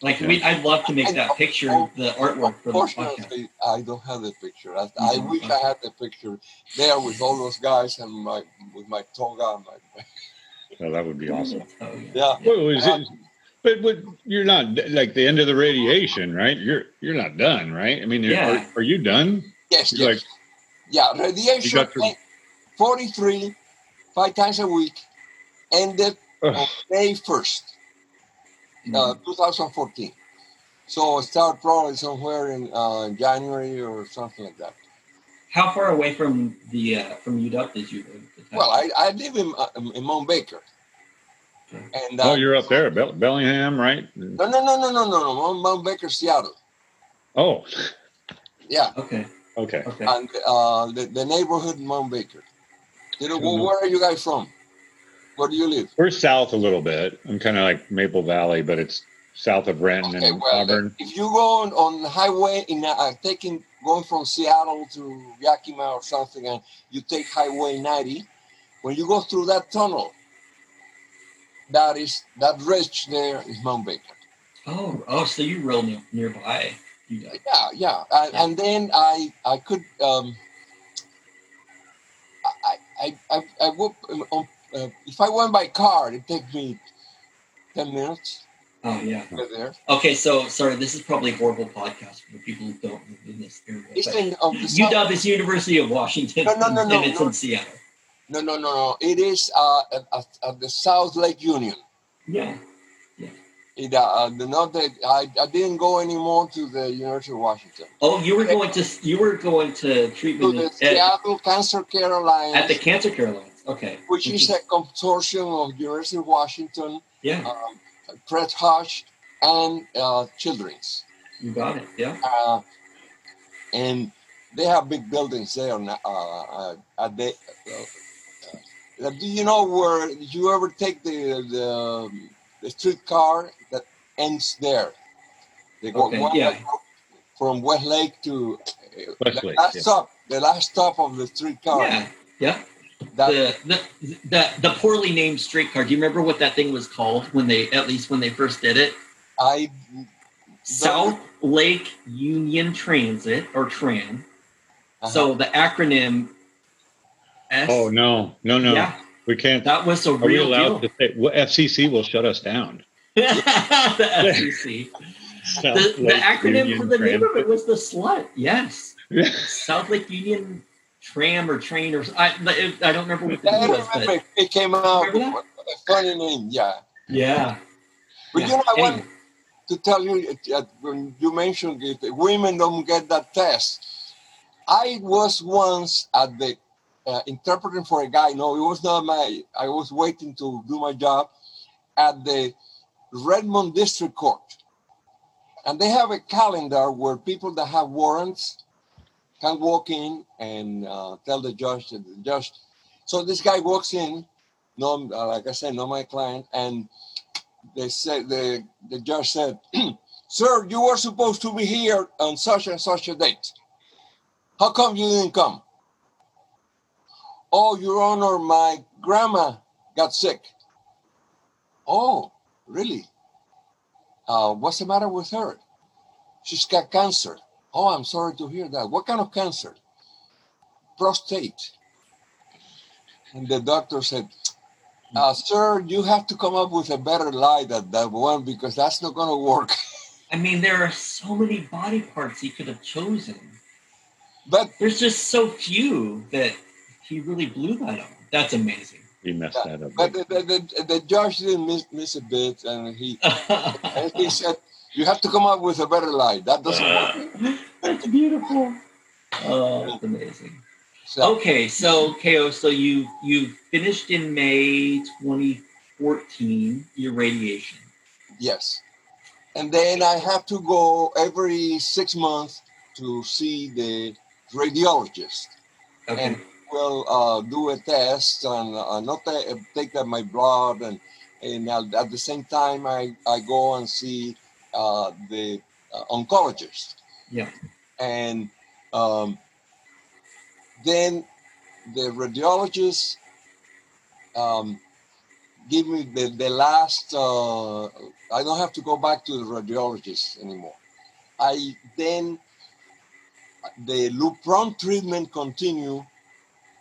Like we I'd love to make that picture the artwork for the podcast.
Unfortunately, I don't have the picture. I, I
Mhm.
wish I had the picture there with all those guys and my with my toga. And my,
Oh, that would be awesome.
Oh, yeah.
yeah,
Well, is it, but but you're not like the end of the radiation, right? You're you're not done, right? I mean,
Yeah.
are, are you done?
yes,
You're
yes, yeah. Radiation,
You got to-
43, five times a week, ended
Ugh.
on May 1st.
Mm-hmm.
uh, 2014. So start probably somewhere in uh, January or something like that.
How far away from the uh, from UW did you live? at the time?
Well, I, I live in, uh, in Mount Baker.
Okay.
And uh,
oh, you're up there, Bell- Bellingham, right?
no, no, no, no, no, no, no, Mount, Mount Baker, Seattle.
Oh,
Yeah,
okay.
okay.
Okay.
and uh, the, the neighborhood in Mount Baker. You know, where are you guys from? Where do you live?
We're south a little bit. I'm kind of like Maple Valley, but it's south of Renton
Okay,
and
well,
Auburn.
if you go on, on highway in uh, taking going from Seattle to Yakima or something, and you take Highway 90, when you go through that tunnel, that is that ridge there is Mount Baker.
oh, oh, so you're real near, nearby. UW.
Yeah, yeah, and, and then I I could um, I I I, I would um, uh, if I went by car, it take me ten minutes
Oh yeah.
there.
Okay, so sorry, this is probably a horrible podcast for people who don't live in this area.
It's
but
in of the south-
UW is University of Washington,
No, no, no, no,
it's
no.
in Seattle.
No, no, no, no. It is uh, at, at, the South Lake Union.
Yeah.
It, uh, the not that I, I didn't go anymore to the University of Washington.
Oh, you were going to you were going to treatment To
the
at,
Seattle Cancer Care Alliance,
at the Cancer Care Alliance. Okay.
which is a consortium of University of Washington,
yeah,
um, Fred Hutch, and uh, Children's.
you got it. Yeah.
Uh, and they have big buildings there. now, Uh, uh, at the, uh, uh, do you know where did you ever take the the, the streetcar that ends there? They go
Okay, yeah.
from West Lake to uh,
Westlake,
the last
yeah.
stop. The last stop of the streetcar.
Yeah. Yeah.
That,
The, the the the poorly named streetcar. Do you remember what that thing was called when they at least when they first did it?
I
South Lake Union Transit or Tram.
uh-huh.
So the acronym S.
Oh no, no, no.
Yeah,
We can't.
that was a
Are we
real
allowed
deal.
to say? Well, FCC will shut us down.
the FCC. The, the acronym for the name of it was the slut. Yes.
Yeah.
South Lake Union tram or train or I, I don't remember what the
I
was,
remember
but
it came out
Remember
with a funny name. Yeah.
yeah.
But
yeah.
you know, I want to tell you uh, when you mentioned it, women don't get that test. I was once at the uh, interpreting for a guy. No, it was not my. I was waiting to do my job at the Redmond District Court, and they have a calendar where people that have warrants can walk in and uh, tell the judge that the judge. So this guy walks in, no, uh, like I said, no, my client, and they said the the judge said, "Sir, you were supposed to be here on such and such a date. How come you didn't come?" Oh, Your Honor, my grandma got sick. Oh, really? Uh, what's the matter with her? She's got cancer. Oh, I'm sorry to hear that. What kind of cancer? Prostate. And the doctor said, uh, sir, you have to come up with a better lie than that one because that's not going to work.
I mean, there are so many body parts he could have chosen.
But
There's just so few that he really blew that up. That's amazing.
He messed that up.
but the, the, the, the judge didn't miss, miss a bit, and he and he said, "You have to come up with a better lie. That doesn't work."
that's beautiful. Oh, that's amazing.
So,
Okay, so Keo, so you you finished in May 2014 your radiation.
Yes, and then I have to go every six months to see the radiologist.
Okay.
and will uh, do a test and uh, not ta- take uh, my blood and and uh, at the same time I, I go and see uh, the uh, oncologist
Yeah.
and um, then the radiologist um, give me the, the last uh, I don't have to go back to the radiologist anymore I then the Lupron treatment continue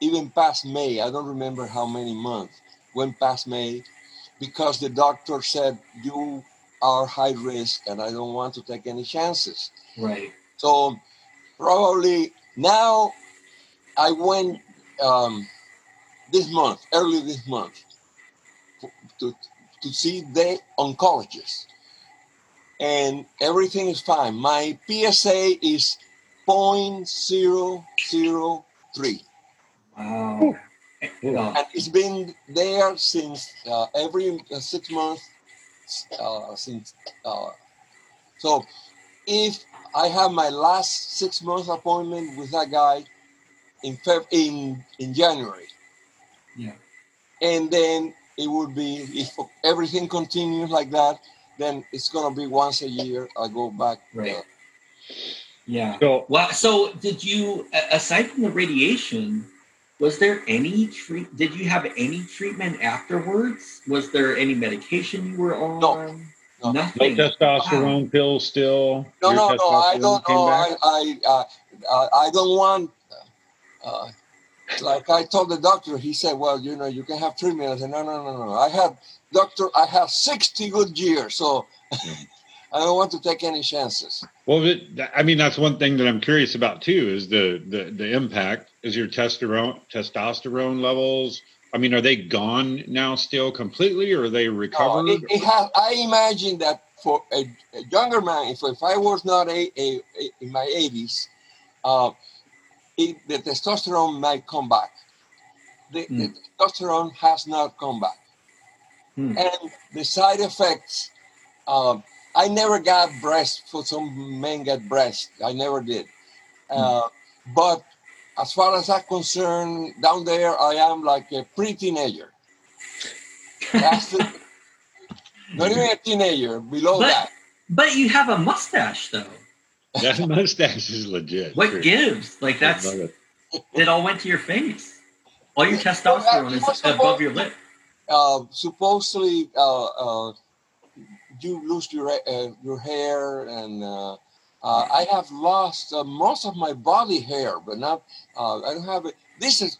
even past May. I don't remember how many months went past May because the doctor said you are high risk and I don't want to take any chances.
Right.
So probably now I went um, this month, early this month, to, to see the oncologist. And everything is fine. My PSA is 0.003.
Wow. Yeah.
and it's been there since uh, every uh, six months uh, since uh, so if i have my last six months appointment with that guy in Feb- in in january
Yeah.
and then it would be if everything continues like that then it's going to be once a year i go back
Right.
uh,
Yeah.
So
Wow. So, did you, aside from the radiation, was there any treat? Did you have any treatment afterwards? Was there any medication you were on?
No. No.
no
Nothing.
testosterone pills still.
No,
Your
no, no. I don't
came
know.
back?
I, I, uh, uh, I don't want. Uh, like I told the doctor, he said, "Well, you know, you can have treatment." I said, "No, no, no, no. I have, doctor. I have sixty good years, so I don't want to take any chances."
Well, it, I mean, that's one thing that I'm curious about too is the the, the impact. Is your testosterone testosterone levels? I mean, are they gone now still completely, or are they
No,
recovered?
it, it has, I imagine that for a, a younger man, if, if I was not a, a, a in my eighties, uh, it, the testosterone might come back. The, the testosterone has not come back.
Hmm.
and the side effects um, i never got breast for some men get breast i never did uh, but as far as i'm concerned down there i am like a pre-teenager That's the, not even a teenager below
But-
that
But you have a mustache, though.
that mustache is legit.
What
True.
gives? Like that's
it.
it all went to your face. All your
Well,
testosterone
I-
is above
the-
your lip.
uh, supposedly you lose your uh, your hair and uh, uh, I have lost uh, most of my body hair, but not uh, I don't have it. This is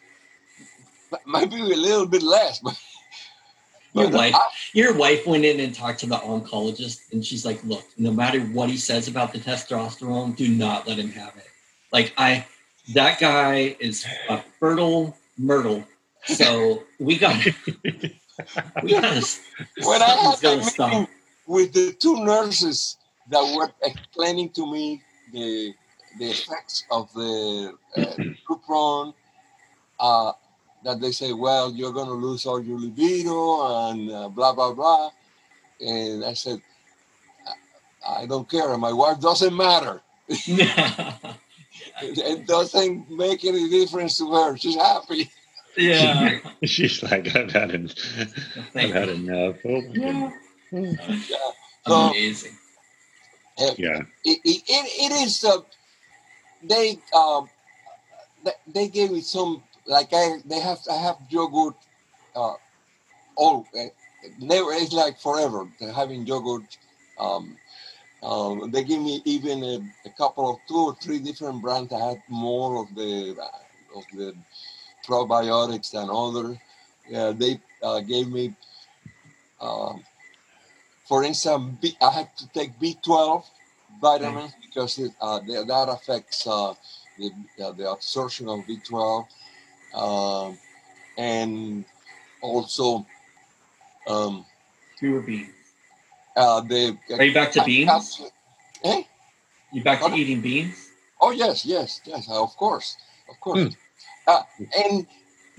maybe a little bit less, but,
Your wife,
I-
your wife went in and talked to the oncologist, and she's like, "Look, no matter what he says about the testosterone, do not let him have it." Like I, that guy is a fertile myrtle. So we got we got to.
when I had that meeting with the two nurses that were explaining to me the the effects of the uh, uh, that they say, well, you're going to lose all your libido and uh, blah blah blah, and I said, I don't care. My wife doesn't matter. it doesn't make any difference to her. She's happy.
Yeah.
She's like, I've had enough. I've had enough. Oh
yeah. Yeah. So, Amazing.
yeah.
It, it, it is, uh, they, um, they gave me some, like I, they have, I have yogurt, uh, all, uh, never, it's like forever having yogurt, um, um, they give me even a, a, couple of two or three different brands that had more of the of the probiotics than other. Yeah, they uh, gave me, uh, for instance, B, I had to take B12 vitamins mm. because it, uh, the, that affects uh, the, the absorption of B12, um, and also um,
fewer beans.
Uh, the,
Are you back to beans?
eh?
You back to eating beans?
Oh yes, yes, yes. Of course, of course. Mm. Uh, and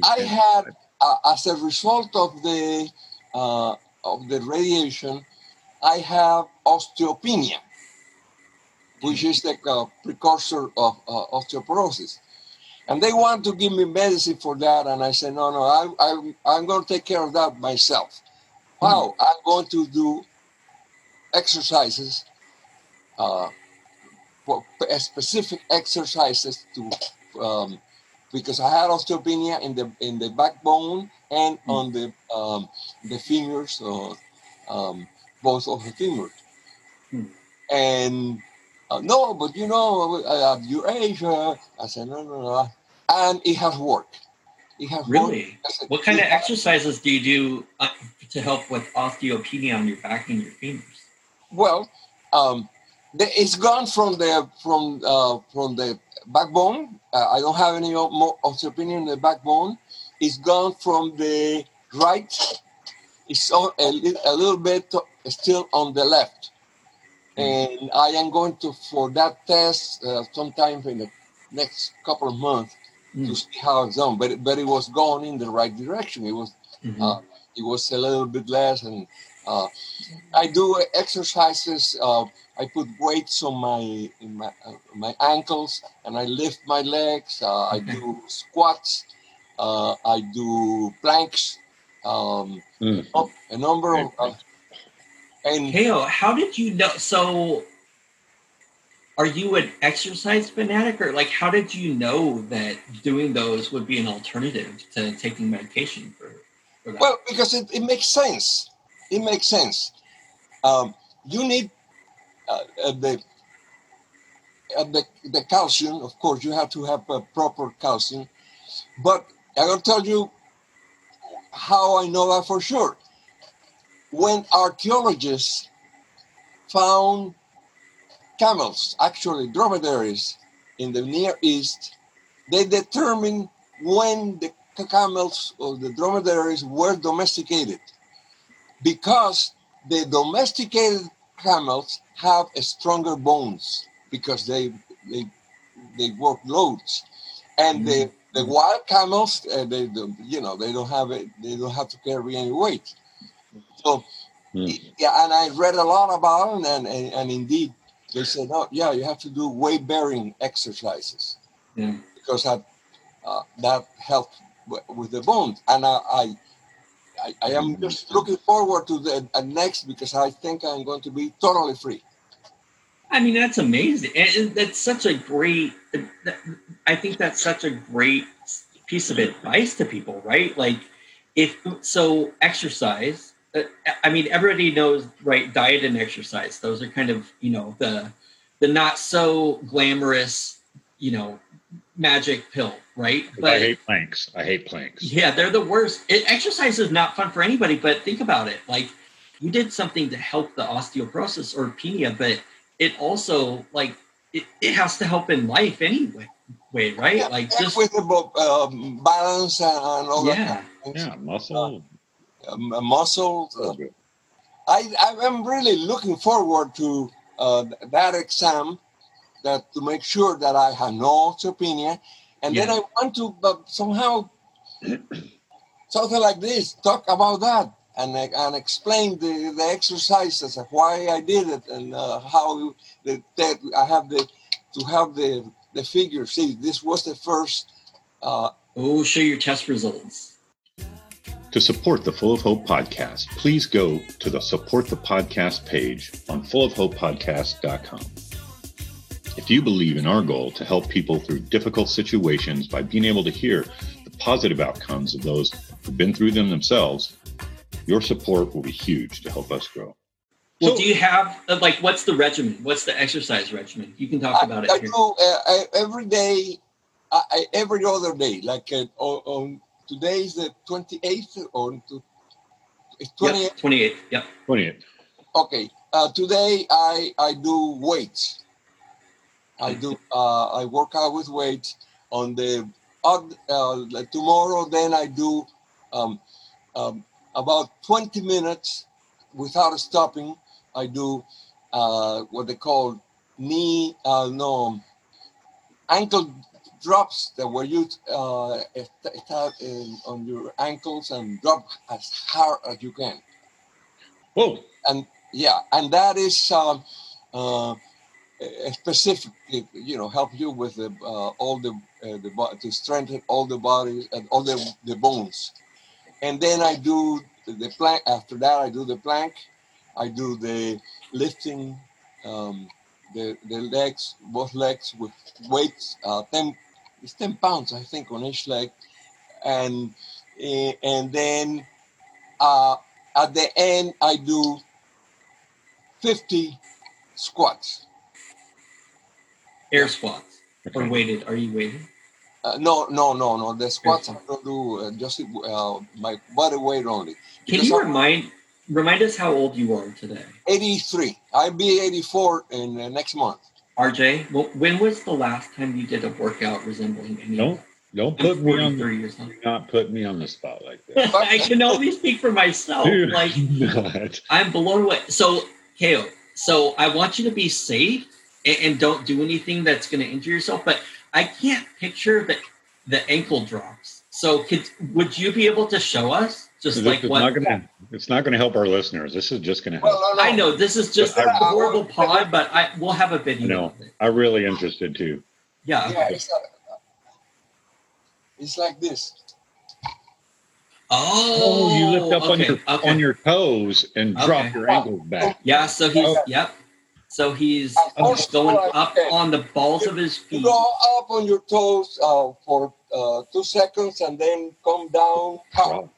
I had, uh, as a result of the uh, of the radiation, I have osteopenia, which is the uh, precursor of uh, osteoporosis. And they want to give me medicine for that, and I said, no, no, I, I, I'm going to take care of that myself. Wow, mm. I'm going to do exercises, uh, specific exercises to, um, because I had osteopenia in the in the backbone and mm. on the um, the fingers, uh, um, both of the fingers, mm. and uh, no, but you know, uh, your age, uh, I said no, no, no, and it has worked.
It has really. Worked. What kind of exercises do you do uh, to help with osteopenia on your back and your fingers?
Well, um, the, it's gone from the from uh, from the backbone. Uh, I don't have any more osteopenia in the backbone. It's gone from the right. It's on, a, a little bit still on the left, and I am going to for that test uh, sometime in the next couple of months mm. to see how it's done. But but it was going in the right direction. It was mm-hmm. uh, it was a little bit less and uh, I do exercises. Uh, I put weights on my my, uh, my ankles and I lift my legs. Uh, I do squats. Uh, I do planks. Um, mm. A number of. Uh,
and Hale, how did you know? So, are you an exercise fanatic, or like, how did you know that doing those would be an alternative to taking medication for? for
that? Well, because it, it makes sense it makes sense. Um, you need uh, uh, the, uh, the the calcium. Of course, you have to have a proper calcium. But I will tell you how I know that for sure. When archaeologists found camels, actually dromedaries, in the Near East, they determined when the camels or the dromedaries were domesticated because the domesticated camels have stronger bones because they they they work loads, and mm. the the wild camels uh, they don't you know they don't have it they don't have to carry any weight. So mm. yeah, and I read a lot about them, and, and and indeed they said, oh yeah, you have to do weight bearing exercises yeah. because that uh, that helps with the bones, and I, I I, I am just looking forward to the uh, next because I think I'm going to be totally free.
I mean, that's amazing. And that's such a great, I think that's such a great piece of advice to people, right? Like, if so, exercise. Uh, I mean, everybody knows, right? Diet and exercise; those are kind of, you know, the the not so glamorous, you know, magic pill, right?
But I hate planks. I hate planks.
Yeah, they're the worst. It, exercise is not fun for anybody, but think about it. Like you did something to help the osteoporosis or penia, but it also like it, it has to help in life anyway, way, right?
Yeah,
like just
with the um, balance and, and all that.
yeah.
kind of things.
Yeah, muscle.
Um, uh, muscles. uh. I, I am really looking forward to uh, that exam that to make sure that I have no osteopenia. And then I want to uh, somehow something like this talk about that and and explain the, the exercises and why I did it and uh, how the, that I have the to have the the figure. See, this was the first. Uh,
Oh, show your test results.
To support the Full of Hope podcast, please go to the Support the Podcast page on fullofhopepodcast.com. If you believe in our goal to help people through difficult situations by being able to hear the positive outcomes of those who've been through them themselves, your support will be huge to help us grow.
Well,
So-
do you have uh, like what's the regimen? What's the exercise regimen? You can talk
I,
about it
I
here.
do uh, I, every day, I, I, every other day. Like uh, on, on today is the twenty eighth or to, it's twenty
Yep, 28. Yep.
Okay. Uh, today I I do weights. I do uh, I work out with weights on the odd, uh, tomorrow. Then I do um, um, about twenty minutes without stopping. I do uh, what they call knee uh, no ankle drops that were you uh, in, on your ankles and drop as hard as you can
Whoa.
And yeah and that is um, uh, a specific you know help you with the uh, all the uh, the to strengthen all the bodies and all the, the bones and then i do the plank after that i do the plank i do the lifting um, the, the legs both legs with weights uh, 10 it's 10 pounds i think on each leg and eh, and then uh, at the end i do 50 squats.
Air squats or weighted. Are you weighted?
Uh, no, no, no, no. The squats I'm gonna do uh, just uh, my body weight only.
Can
Because
you
I'm
remind remind us how old you are today?
83. I'll be 84 in uh, next month.
RJ, well, when was the last time you did a workout resembling any?
Don't don't put me on the,
years old.
not put me on the spot like that.
I can only speak for myself.
Do
Like
not.
I'm blown away. So, Keo, so I want you to be safe and, and don't do anything that's going to injure yourself. But I can't picture the the ankle drops. So, could would you be able to show us just
This
like
is
what?
not gonna, it's not going to help our listeners. This is just going to help.
Well, no, no.
I know this is just
But
a
I- I
horrible
want-
pod, but I we'll have a video
I know.
of it.
I'm really interested too.
Yeah.
Yeah, it's, uh, it's like this.
Oh, oh,
you lift up on your
okay.
on your toes and drop
Okay.
your ankles back.
Yeah, so he's
Okay.
yep. So he's
Oh,
going
okay.
up on the balls of his
You
feet.
go up on your toes uh, for uh, two seconds and then come down.
Wow.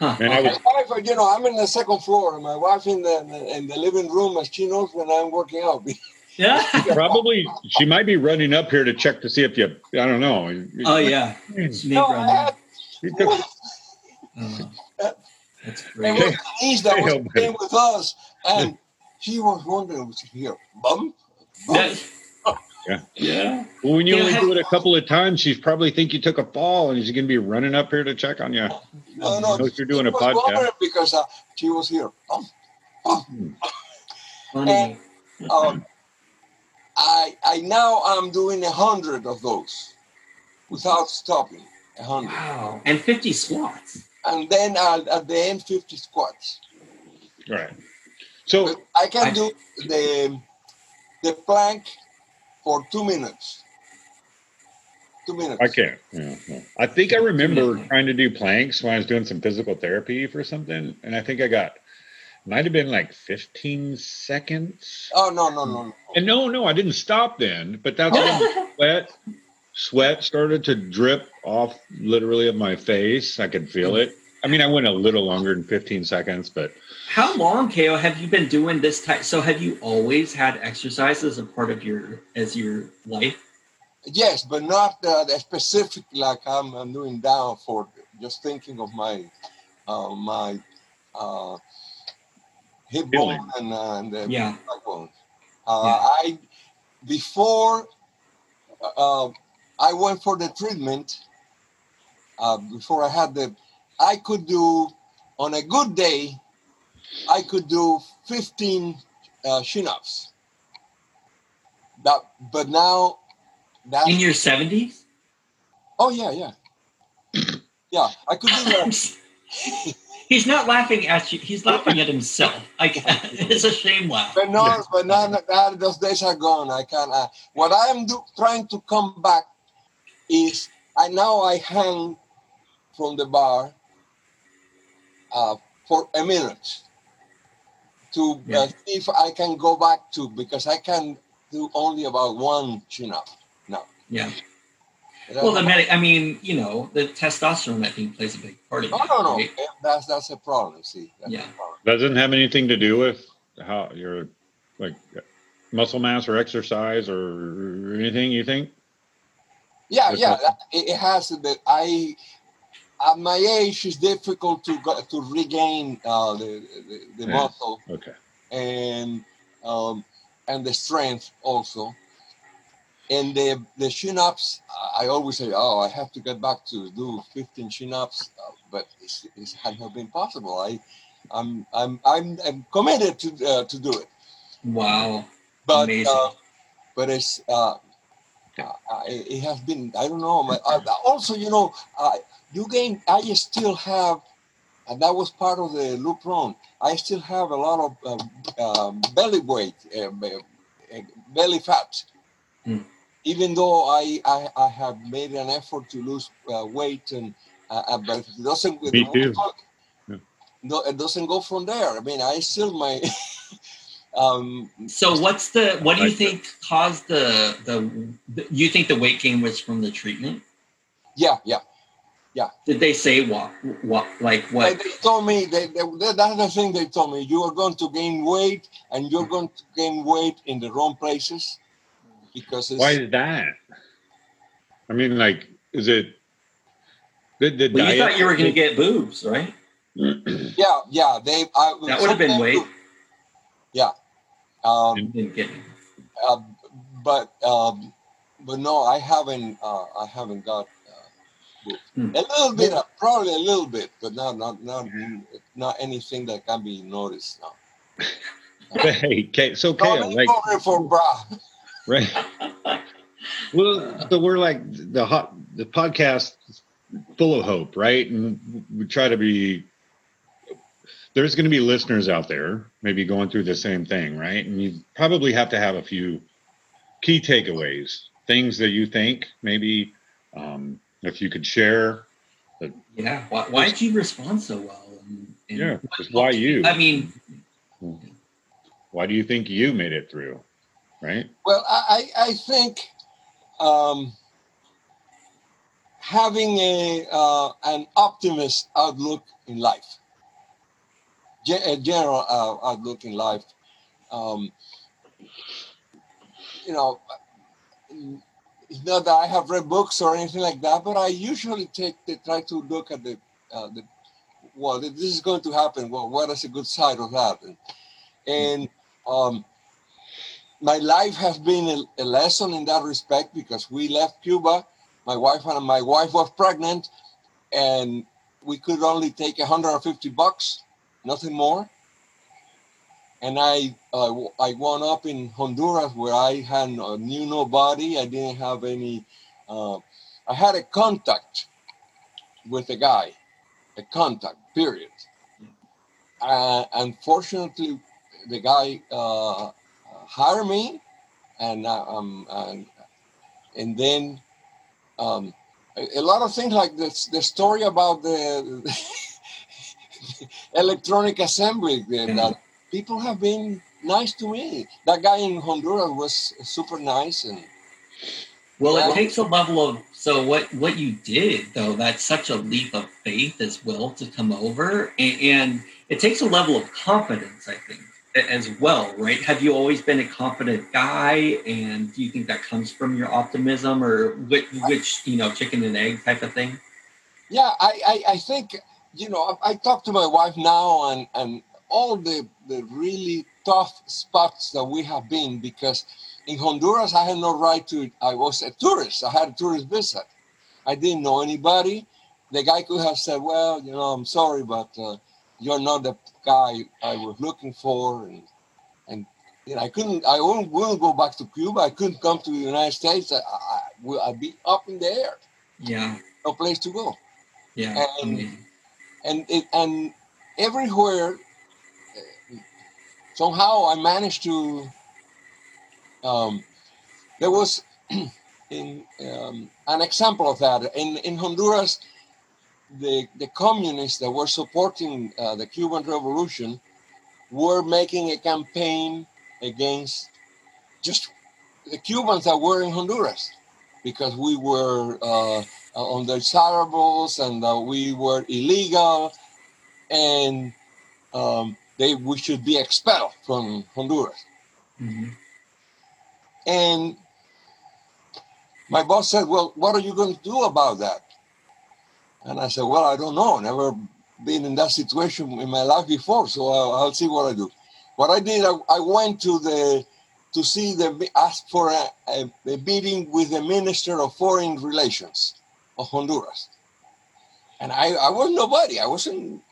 Huh.
Man, I
My
was
wife, you know, I'm in the second floor, and my wife in the in the living room, and she knows when I'm working out.
Yeah.
probably she might be running up here to check to see if you. I don't know.
Oh yeah. Snake
No,
run,
I
yeah.
had-
You took-
Oh, that's
It was Denise that was staying with us, and she was wondering, was here, bum? bum?
Yeah. Yeah.
well, when you
Yeah,
only
have-
do it a couple of times, she's probably think you took a fall, and she's going to be running up here to check on you.
No, no,
knows you're doing a
was
podcast.
Because uh, she was here. Bum, bum.
Funny.
Um, I I now I'm doing a hundred of those without stopping. A hundred,
Wow. And 50 squats.
and then uh, at the end, fifty squats.
Right. So
I can
I-
do the the plank for two minutes. Two minutes.
I can't. Yeah, no. I think I remember trying to do planks when I was doing some physical therapy for something, and I think I got might have been like 15 seconds.
Oh no no no no.
And no, no, I didn't stop then, but that's when sweat sweat started to drip off literally of my face. I could feel mm. it. I mean, I went a little longer than 15 seconds, but
How long, Keo, have you been doing this type? So have you always had exercise as a part of your as your life?
Yes, but not uh, specific like I'm, I'm doing now for just thinking of my uh, my uh, hip
Feeling.
bone and, uh, and the
Yeah.
backbone. Uh,
Yeah.
I before uh, I went for the treatment uh, before I had the. I could do on a good day. I could do 15 uh, chin-ups. That, but now that
In your seventies?
oh yeah yeah yeah I could do that.
He's not laughing at you. He's laughing at himself. I. It's a shame laugh.
But no, but now that those days are gone. I can't. Uh, what I am do, trying to come back is I now I hang from the bar uh, for a minute to
Yeah.
uh, see if I can go back to because I can do only about one chin up now.
Yeah. Well, the medic. I mean, you know, the testosterone I think plays a big part of
no,
it.
no, no.
right?
That's that's a problem. See, that's
Yeah.
a problem.
Doesn't have anything to do with how your like muscle mass or exercise or anything. You think?
Yeah,
Okay.
yeah. that- It, it has that. I at my age, it's difficult to go, to regain uh, the the, the
Yeah.
muscle
Okay.
and um, and the strength also. And the the chin ups, I always say, oh, I have to get back to do 15 chin ups, uh, but it's, it has not been possible. I, I'm I'm I'm, I'm committed to uh, to do it,
Wow.
but
Amazing.
uh, but it's uh, uh, it, it has been I don't know. My, uh, also, you know, uh, you gain. I still have, and that was part of the Lupron. I still have a lot of uh, um, belly weight, uh, uh, belly fat.
Hmm.
Even though I, I I have made an effort to lose uh, weight, and uh, but it doesn't.
Me too. Yeah.
No, it doesn't go from there. I mean, I still my. um,
So what's the what do you
Like
think caused the, the the you think the weight gain was from the treatment?
yeah, yeah.
Did they say what what like
They,
what
they told me they, they, that- that's the thing they told me. You are going to gain weight, and you're going to gain weight in the wrong places because it's,
Why is that? I mean, like, is it the, the
well, you thought you were gonna get boobs, right?
yeah, yeah. They I,
That would have been
sometimes
weight.
Yeah. Um,
You didn't get
uh, but um, but no, I haven't. Uh, I haven't got
Hmm.
a little bit, uh, probably a little bit, but not not not not anything that can be noticed now.
hey, Kay, so
Keo,
like,
for bra.
right? Well, so we're like the hot the podcast is full of hope, right? And we try to be. There's going to be listeners out there maybe going through the same thing, right? And you probably have to have a few key takeaways, things that you think maybe um, if you could share.
Yeah. Why why did you respond so well? And, and
Yeah,
what
why you?
I mean,
Why do you think you made it through? Right?
Well, I, I, I think um, having a uh, an optimist outlook in life, a general uh, outlook in life, um, you know, it's not that I have read books or anything like that, but I usually take the, try to look at the uh, the well, this is going to happen. Well, what is a good side of that? And, and um, my life has been a, a lesson in that respect because we left Cuba. My wife and my wife was pregnant, and we could only take 150 bucks, nothing more. And I uh, I wound up in Honduras where I had uh, knew nobody. I didn't have any. Uh, I had a contact with a guy, a contact. Period. Uh, unfortunately, the guy uh, hired me, and uh, um, and, and then um, a, a lot of things like this. The story about the electronic assembly that people have been nice to me. That guy in Honduras was super nice, and
well, it takes a level of so what what you did though. That's such a leap of faith as well to come over, and, and it takes a level of confidence, I think, as well, right? Have you always been a confident guy, and do you think that comes from your optimism, or which, which you know, chicken and egg type of thing?
yeah, I, I, I think you know I, I talk to my wife now, and and all the the really tough spots that we have been because in Honduras, I had no right to. I was a tourist. I had a tourist visa. I didn't know anybody. The guy could have said, "Well, you know, I'm sorry, but uh, you're not the guy I was looking for," and and you know, I couldn't. I wouldn't, wouldn't go back to Cuba. I couldn't come to the United States. I, I, I'd be up in the air.
Yeah.
No place to go.
Yeah.
And
amazing.
and it, and everywhere somehow I managed to. Um, there was in um, an example of that in in Honduras. The the communists that were supporting uh, the Cuban Revolution were making a campaign against just the Cubans that were in Honduras because we were uh, undesirables and uh, we were illegal and um, they we should be expelled from Honduras.
Mhm.
And my boss said, "Well, what are you going to do about that?" And I said, "Well, I don't know. Never been in that situation in my life before, so I'll, I'll see what I do." What I did, I, I went to the to see the ask for a, a, a meeting with the Minister of Foreign Relations of Honduras, and I I was nobody. I wasn't.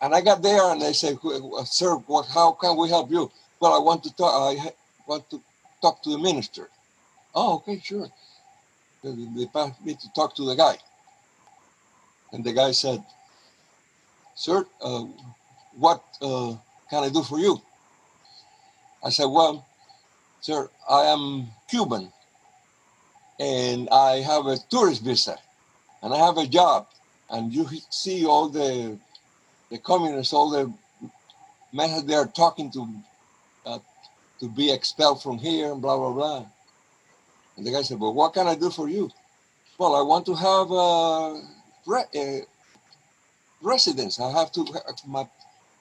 And I got there, and they said, "Sir, what? How can we help you?" Well, I want to talk. I want to talk to the minister. Oh, okay, sure. They, passed me to talk to the guy. And the guy said, Sir, uh, what uh, can I do for you? I said, Well, sir, I am Cuban and I have a tourist visa and I have a job. And you see all the the communists, all the men they are talking to uh, to be expelled from here and blah blah blah. And the guy said, "Well, what can I do for you?" Well, I want to have a, re- a residence. I have to, have my,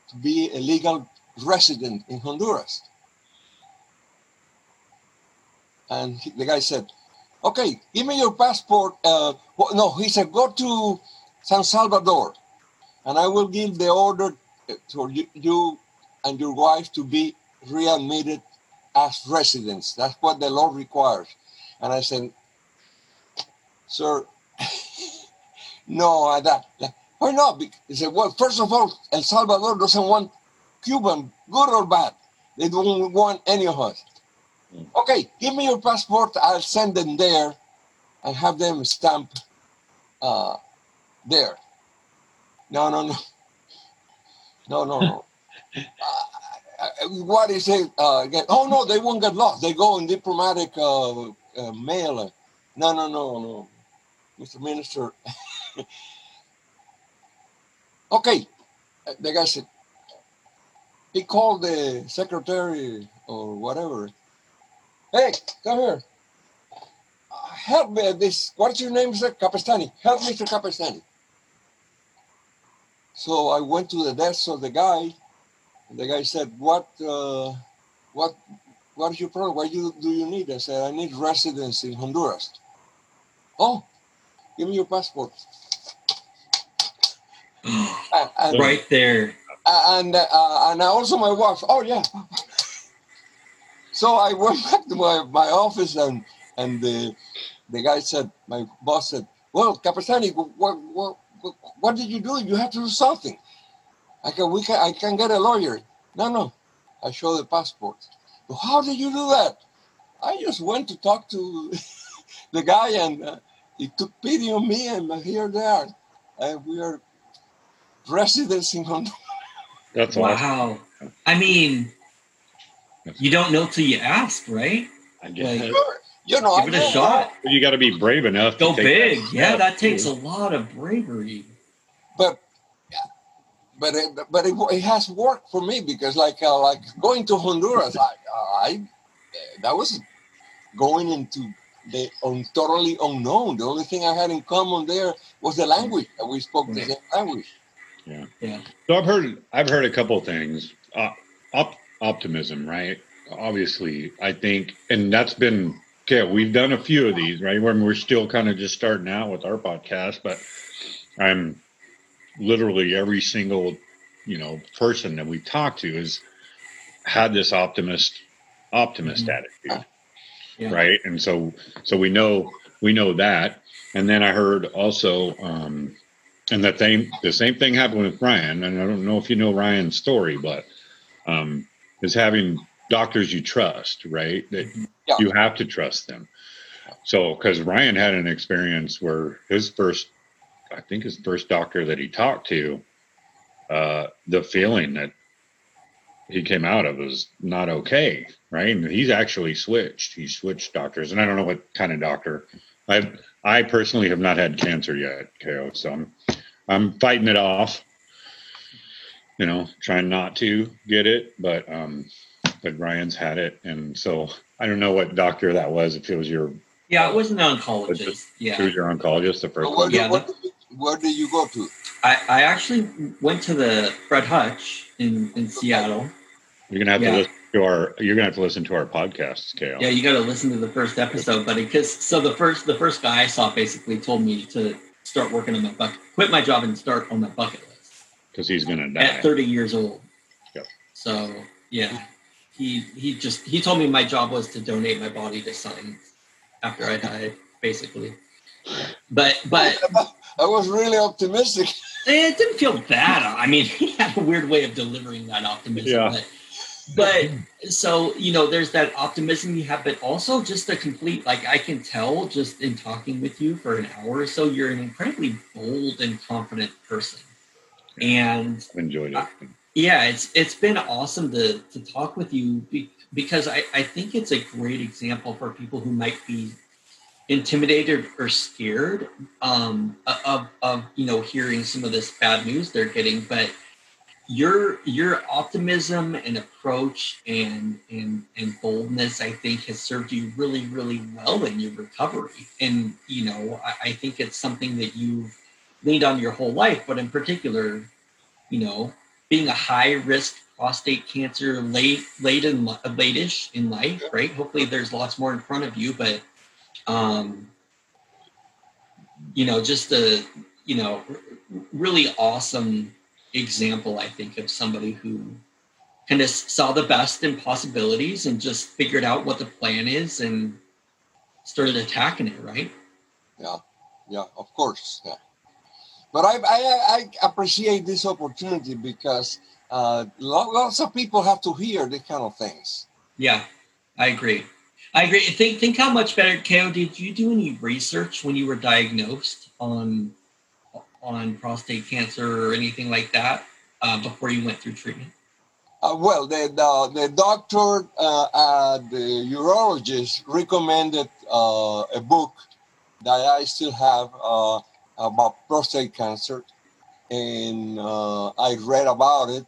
to be a legal resident in Honduras. And he, the guy said, "Okay, give me your passport." Uh, well, no, he said, "Go to San Salvador, and I will give the order for you, and your wife to be readmitted as residents. That's what the law requires. And I said, Sir, no, I, that, why not? He said, Well, first of all, El Salvador doesn't want Cuban, good or bad. They don't want any of us. Okay, give me your passport. I'll send them there and have them stamp uh, there. No, no, no. No, no, no. uh, what is it? Uh? Oh no, they won't get lost. They go in diplomatic uh, uh, mail. No, no, no, no, Mr. Minister. okay, the guy said he called the secretary or whatever. Hey, come here. Uh, help me. This. What's your name, sir? Capestany? Help Mr. Capestany. So I went to the desk of the guy and the guy said, "What, uh, what, what is your problem? What you do you need?" I said, "I need residence in Honduras." Oh, give me your passport. and,
right there.
and uh, and also my wife. Oh yeah. So I went back to my, my office and and the the guy said, my boss said, "Well, Capestany, what what what, what did you do? You have to do something." I can we can I can get a lawyer. No, no. I show the passport. Well, how did you do that? I just went to talk to the guy and uh, he took pity on me and here they are. And we are residents in Honduras.
That's awesome.
Wow. I mean, you don't know till you ask, right?
I guess.
Like,
You know,
Give
I
it a
know
shot.
you got to be brave enough.
Go
to take
big.
that
Yeah, that takes
too.
a lot of bravery.
but but it, but it, it has worked for me because like uh, like going to Honduras, I, I that was going into the un, totally unknown. The only thing I had in common there was the language. that We spoke the same language. Yeah, yeah.
So I've heard I've heard a couple of things. Uh, op- optimism, right? Obviously, I think, and that's been okay. We've done a few of these, right? When we're still kind of just starting out with our podcast, but I'm literally every single you know person that we talk to has had this optimist optimist
Mhm.
attitude.
Yeah.
right? And so so we know we know that. And then I heard also, um, and that thing the same thing happened with Ryan. And I don't know if you know Ryan's story, but um, is having doctors you trust, right? That
Yeah.
you have to trust them. So because Ryan had an experience where his first, I think his first doctor that he talked to, uh, the feeling that he came out of was not okay, right? And he's actually switched. He switched doctors, and I don't know what kind of doctor. I I personally have not had cancer yet, Keo. So I'm I'm fighting it off. You know, trying not to get it, but um, but Ryan's had it, and so I don't know what doctor that was. If it was your
Yeah, it was an
Was
oncologist. Yeah.
who was your oncologist, the first
Where,
one.
Yeah,
where, did, where did you go to?
I, I actually went to the Fred Hutch in, in Seattle.
You're gonna have
Yeah.
to listen to our. You're gonna have to listen to our podcasts, Keo.
Yeah, you got to listen to the first episode, buddy. Because so the first the first guy I saw basically told me to start working on the bucket, quit my job and start on my bucket list
because he's gonna die.
at 30 years old.
Yep.
So yeah, he he just he told me my job was to donate my body to science after I died, basically. But but
I was really optimistic.
it didn't feel bad. I mean, he had a weird way of delivering that optimism.
Yeah.
But, but so you know, there's that optimism you have, but also just a complete like I can tell just in talking with you for an hour or so, you're an incredibly bold and confident person. And
I've enjoyed it.
Yeah, it's it's been awesome to to talk with you be, because I I think it's a great example for people who might be intimidated or scared um, of of you know hearing some of this bad news they're getting, but your your optimism and approach and and and boldness i think has served you really really well in your recovery. And you know i, I think it's something that you've leaned on your whole life but in particular you know being a high risk prostate cancer late late in late-ish in life right? Hopefully there's lots more in front of you but um you know just a you know really awesome example i think of somebody who kind of saw the best in possibilities and just figured out what the plan is and started attacking it right?
Yeah, yeah, of course. Yeah, but I I, I appreciate this opportunity because uh, lots of people have to hear these kind of things.
Yeah, I agree. I agree. Think think how much better, Keo. Did you do any research when you were diagnosed on on prostate cancer or anything like that uh, before you went through treatment?
Uh, well, the the, the doctor uh, uh, the urologist recommended uh, a book that I still have uh, about prostate cancer, and uh, I read about it,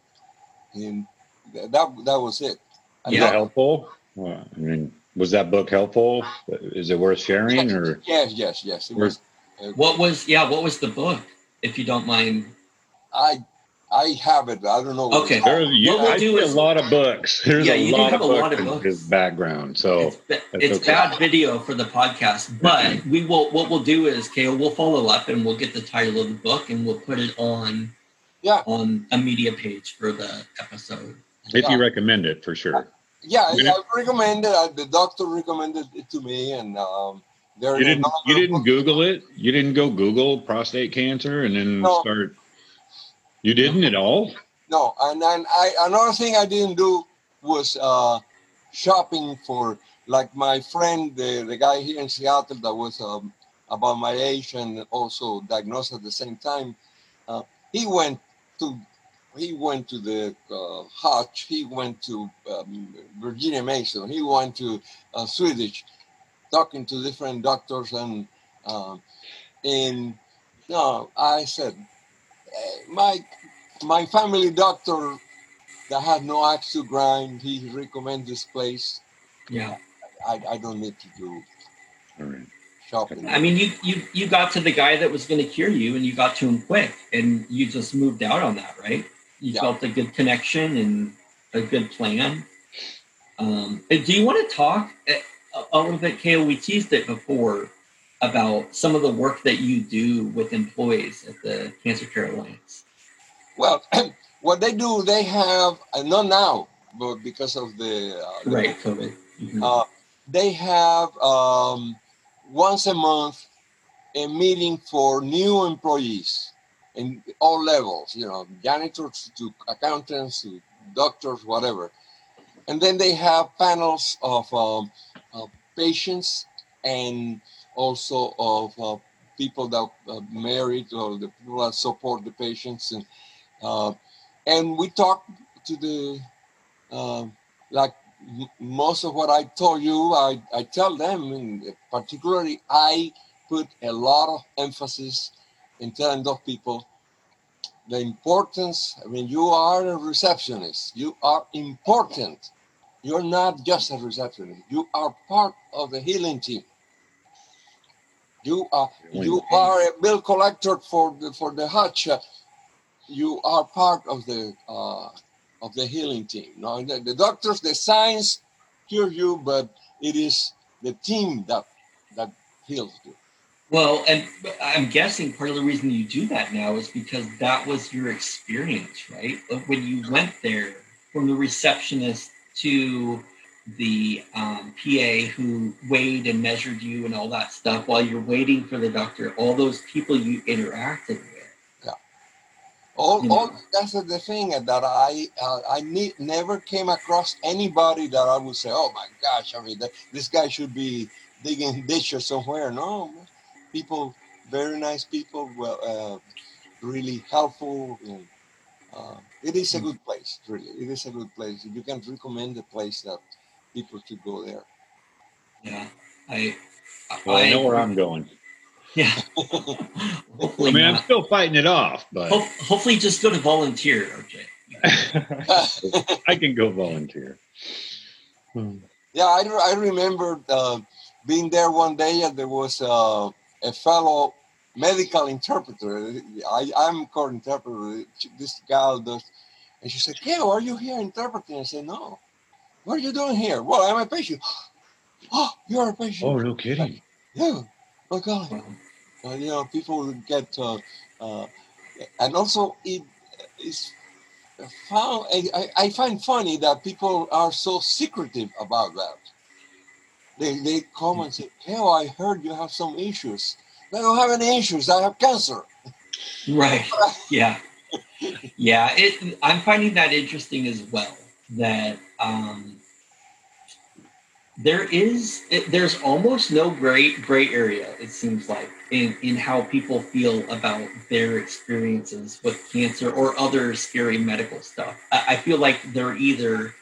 and that that was it.
Was
Yeah.
it helpful? Well, I mean, was that book helpful? Is it worth sharing or?
Yes, yes, yes. It was. uh,
What was yeah? What was the book, if you don't mind?
I I have it. I don't know. what
Okay.
it's
There's you,
What we'll
I
do
see
is-
a lot of books. There's
Yeah,
a,
you do
lot
have
of
a lot
books
of books.
his background. So
it's ba- it's
okay.
bad video for the podcast, but we will. What we'll do is, Keo, we'll follow up and we'll get the title of the book and we'll put it on
Yeah.
on a media page for the episode.
if you recommend it for sure.
Yeah, I,
Yeah.
I recommended. Uh, the doctor recommended it to me, and um, there.
You didn't you didn't
books.
Google it? You didn't go Google prostate cancer and then
No.
start you didn't at all?
No, and and I another thing I didn't do was uh, shopping for like my friend, the the guy here in Seattle that was um, about my age and also diagnosed at the same time. Uh, he went to he went to the uh, Hutch. He went to um, Virginia Mason. He went to uh, Swedish, talking to different doctors and um, and no, I said my my family doctor that had no axe to grind. He recommend this place.
Yeah.
I, I don't need to do
All right.
shopping.
I mean, you you you got to the guy that was going to cure you, and you got to him quick, and you just moved out on that, right? You
Yeah.
felt a good connection and a good plan. Um, do you want to talk a, a little bit, Keo? We teased it before about some of the work that you do with employees at the Cancer Care Alliance.
well, what they do, they have uh, not now, but because of the, uh, the
Right, COVID. Mhm.
uh, they have um, once a month a meeting for new employees in all levels, you know, janitors to accountants to doctors, whatever. And then they have panels of, um, of patients and also of uh, people that are married or the people that support the patients. And, uh, and we talk to the, uh, like most of what I told you, I, I tell them, and particularly I put a lot of emphasis in telling those people the importance. I mean, you are a receptionist, you are important. You're not just a receptionist, you are part of the healing team. You are you are a bill collector for the for the hutch. You are part of the uh, of the healing team. Now, the, the doctors, the science cure you, but it is the team that that heals you.
Well, and I'm guessing part of the reason you do that now is because that was your experience, right? When you went there from the receptionist to the um, PA who weighed and measured you and all that stuff while you're waiting for the doctor, all those people you interacted with.
Yeah. All, you know. all that's the thing that I uh, I need, never came across anybody that I would say, oh my gosh, I mean, this guy should be digging ditches somewhere. No, people, very nice people, well, uh, really helpful. And, uh, it is a good place, really. It is a good place. You can recommend a place that people to go there.
Yeah, I.
Well, I, I know where I'm going.
Yeah.
hopefully, I mean, not. I'm still fighting it off, but
Ho- hopefully, just go to volunteer,
OJ. I can go volunteer.
Hmm. Yeah, I, I remember uh, being there one day, and there was uh, a fellow medical interpreter. I, I'm called interpreter. This gal does, and she said, "Yeah, are you here interpreting?" I said, "No." What are you doing here? Well, I'm a patient. Oh, you're a patient.
Oh, no kidding.
Yeah. Oh, God. Uh, you know, people get, uh, uh, and also it is found, I, I find funny that people are so secretive about that. They, they come and say, hey, I heard you have some issues. I don't have any issues. I have cancer.
Right. Yeah. Yeah. It, I'm finding that interesting as well. That um, there is there's almost no gray gray area it seems like in in how people feel about their experiences with cancer or other scary medical stuff. I, I feel like they're either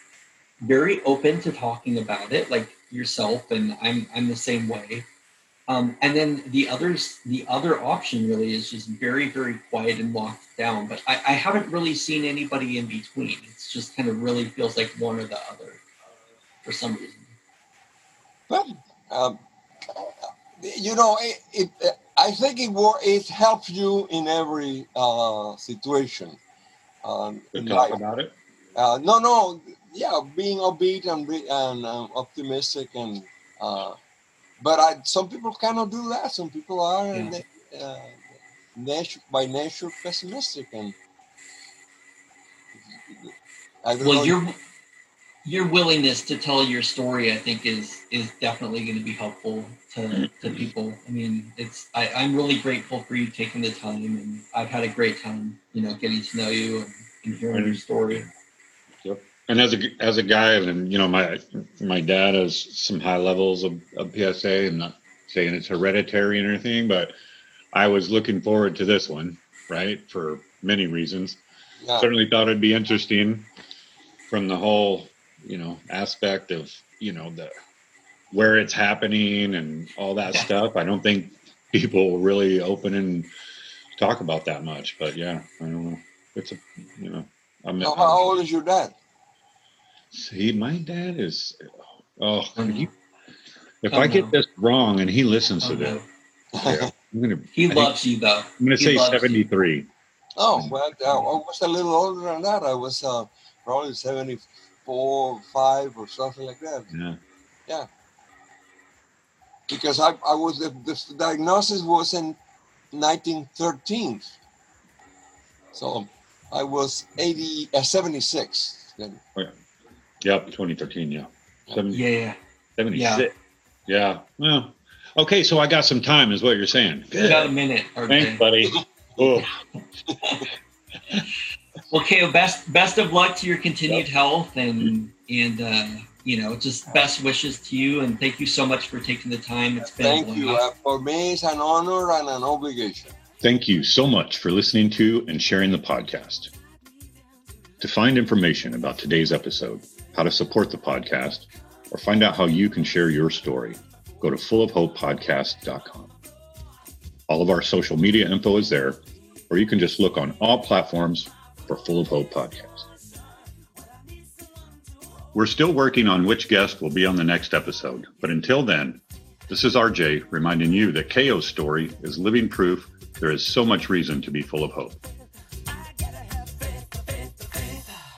very open to talking about it like yourself and i'm i'm the same way um, and then the others the other option really is just very very quiet and locked down but I, I haven't really seen anybody in between it's just kind of really feels like one or the other for some reason
well, um, you know, it, it, I think it it helps you in every uh, situation.
Um, talk about it.
Uh, no, no, yeah, being upbeat and and uh, optimistic and. But I, some people cannot do that. Some people are yeah. uh, nature, by nature pessimistic and.
well, know, you're your willingness to tell your story, I think, is is definitely going to be helpful to, to people. I mean, it's I, I'm really grateful for you taking the time, and I've had a great time, you know, getting to know you and, and hearing your story.
Yep. And as a as a guy, and you know, my my dad has some high levels of, of PSA. I'm not saying it's hereditary or anything, but I was looking forward to this one, right, for many reasons. Yeah. Certainly thought it'd be interesting from the whole you know aspect of you know the where it's happening and all that yeah. stuff. I don't think people really open and talk about that much. But yeah, I don't know. It's a you know.
I'm, how, how old is your dad?
See, my dad is. Oh, he, if oh, I get no. this wrong and he listens oh, to this,
yeah, gonna, he I loves think, you though.
I'm going to say 73. You.
Oh well, I was a little older than that. I was uh, probably 70, four, five, or something like that.
Yeah.
Yeah. Because I, I was the, the diagnosis was in 1913. So I was 80, uh, 76 then.
Oh, yeah. Yep, 2013, yeah.
70. Yeah,
76. Yeah. Well, okay. So I got some time, is what you're saying.
You got a minute. RJ.
Thanks, buddy. Oh,
Well, Keo, best best of luck to your continued health and and uh, you know just best wishes to you and thank you so much for taking the time. It's been
Thank you. Uh, for me, it's an honor and an obligation.
Thank you so much for listening to and sharing the podcast. To find information about today's episode, how to support the podcast, or find out how you can share your story, go to fullofhopepodcast.com. All of our social media info is there, or you can just look on all platforms for Full of Hope Podcast. We're still working on which guest will be on the next episode, but until then, this is RJ reminding you that Keo's story is living proof there is so much reason to be full of hope.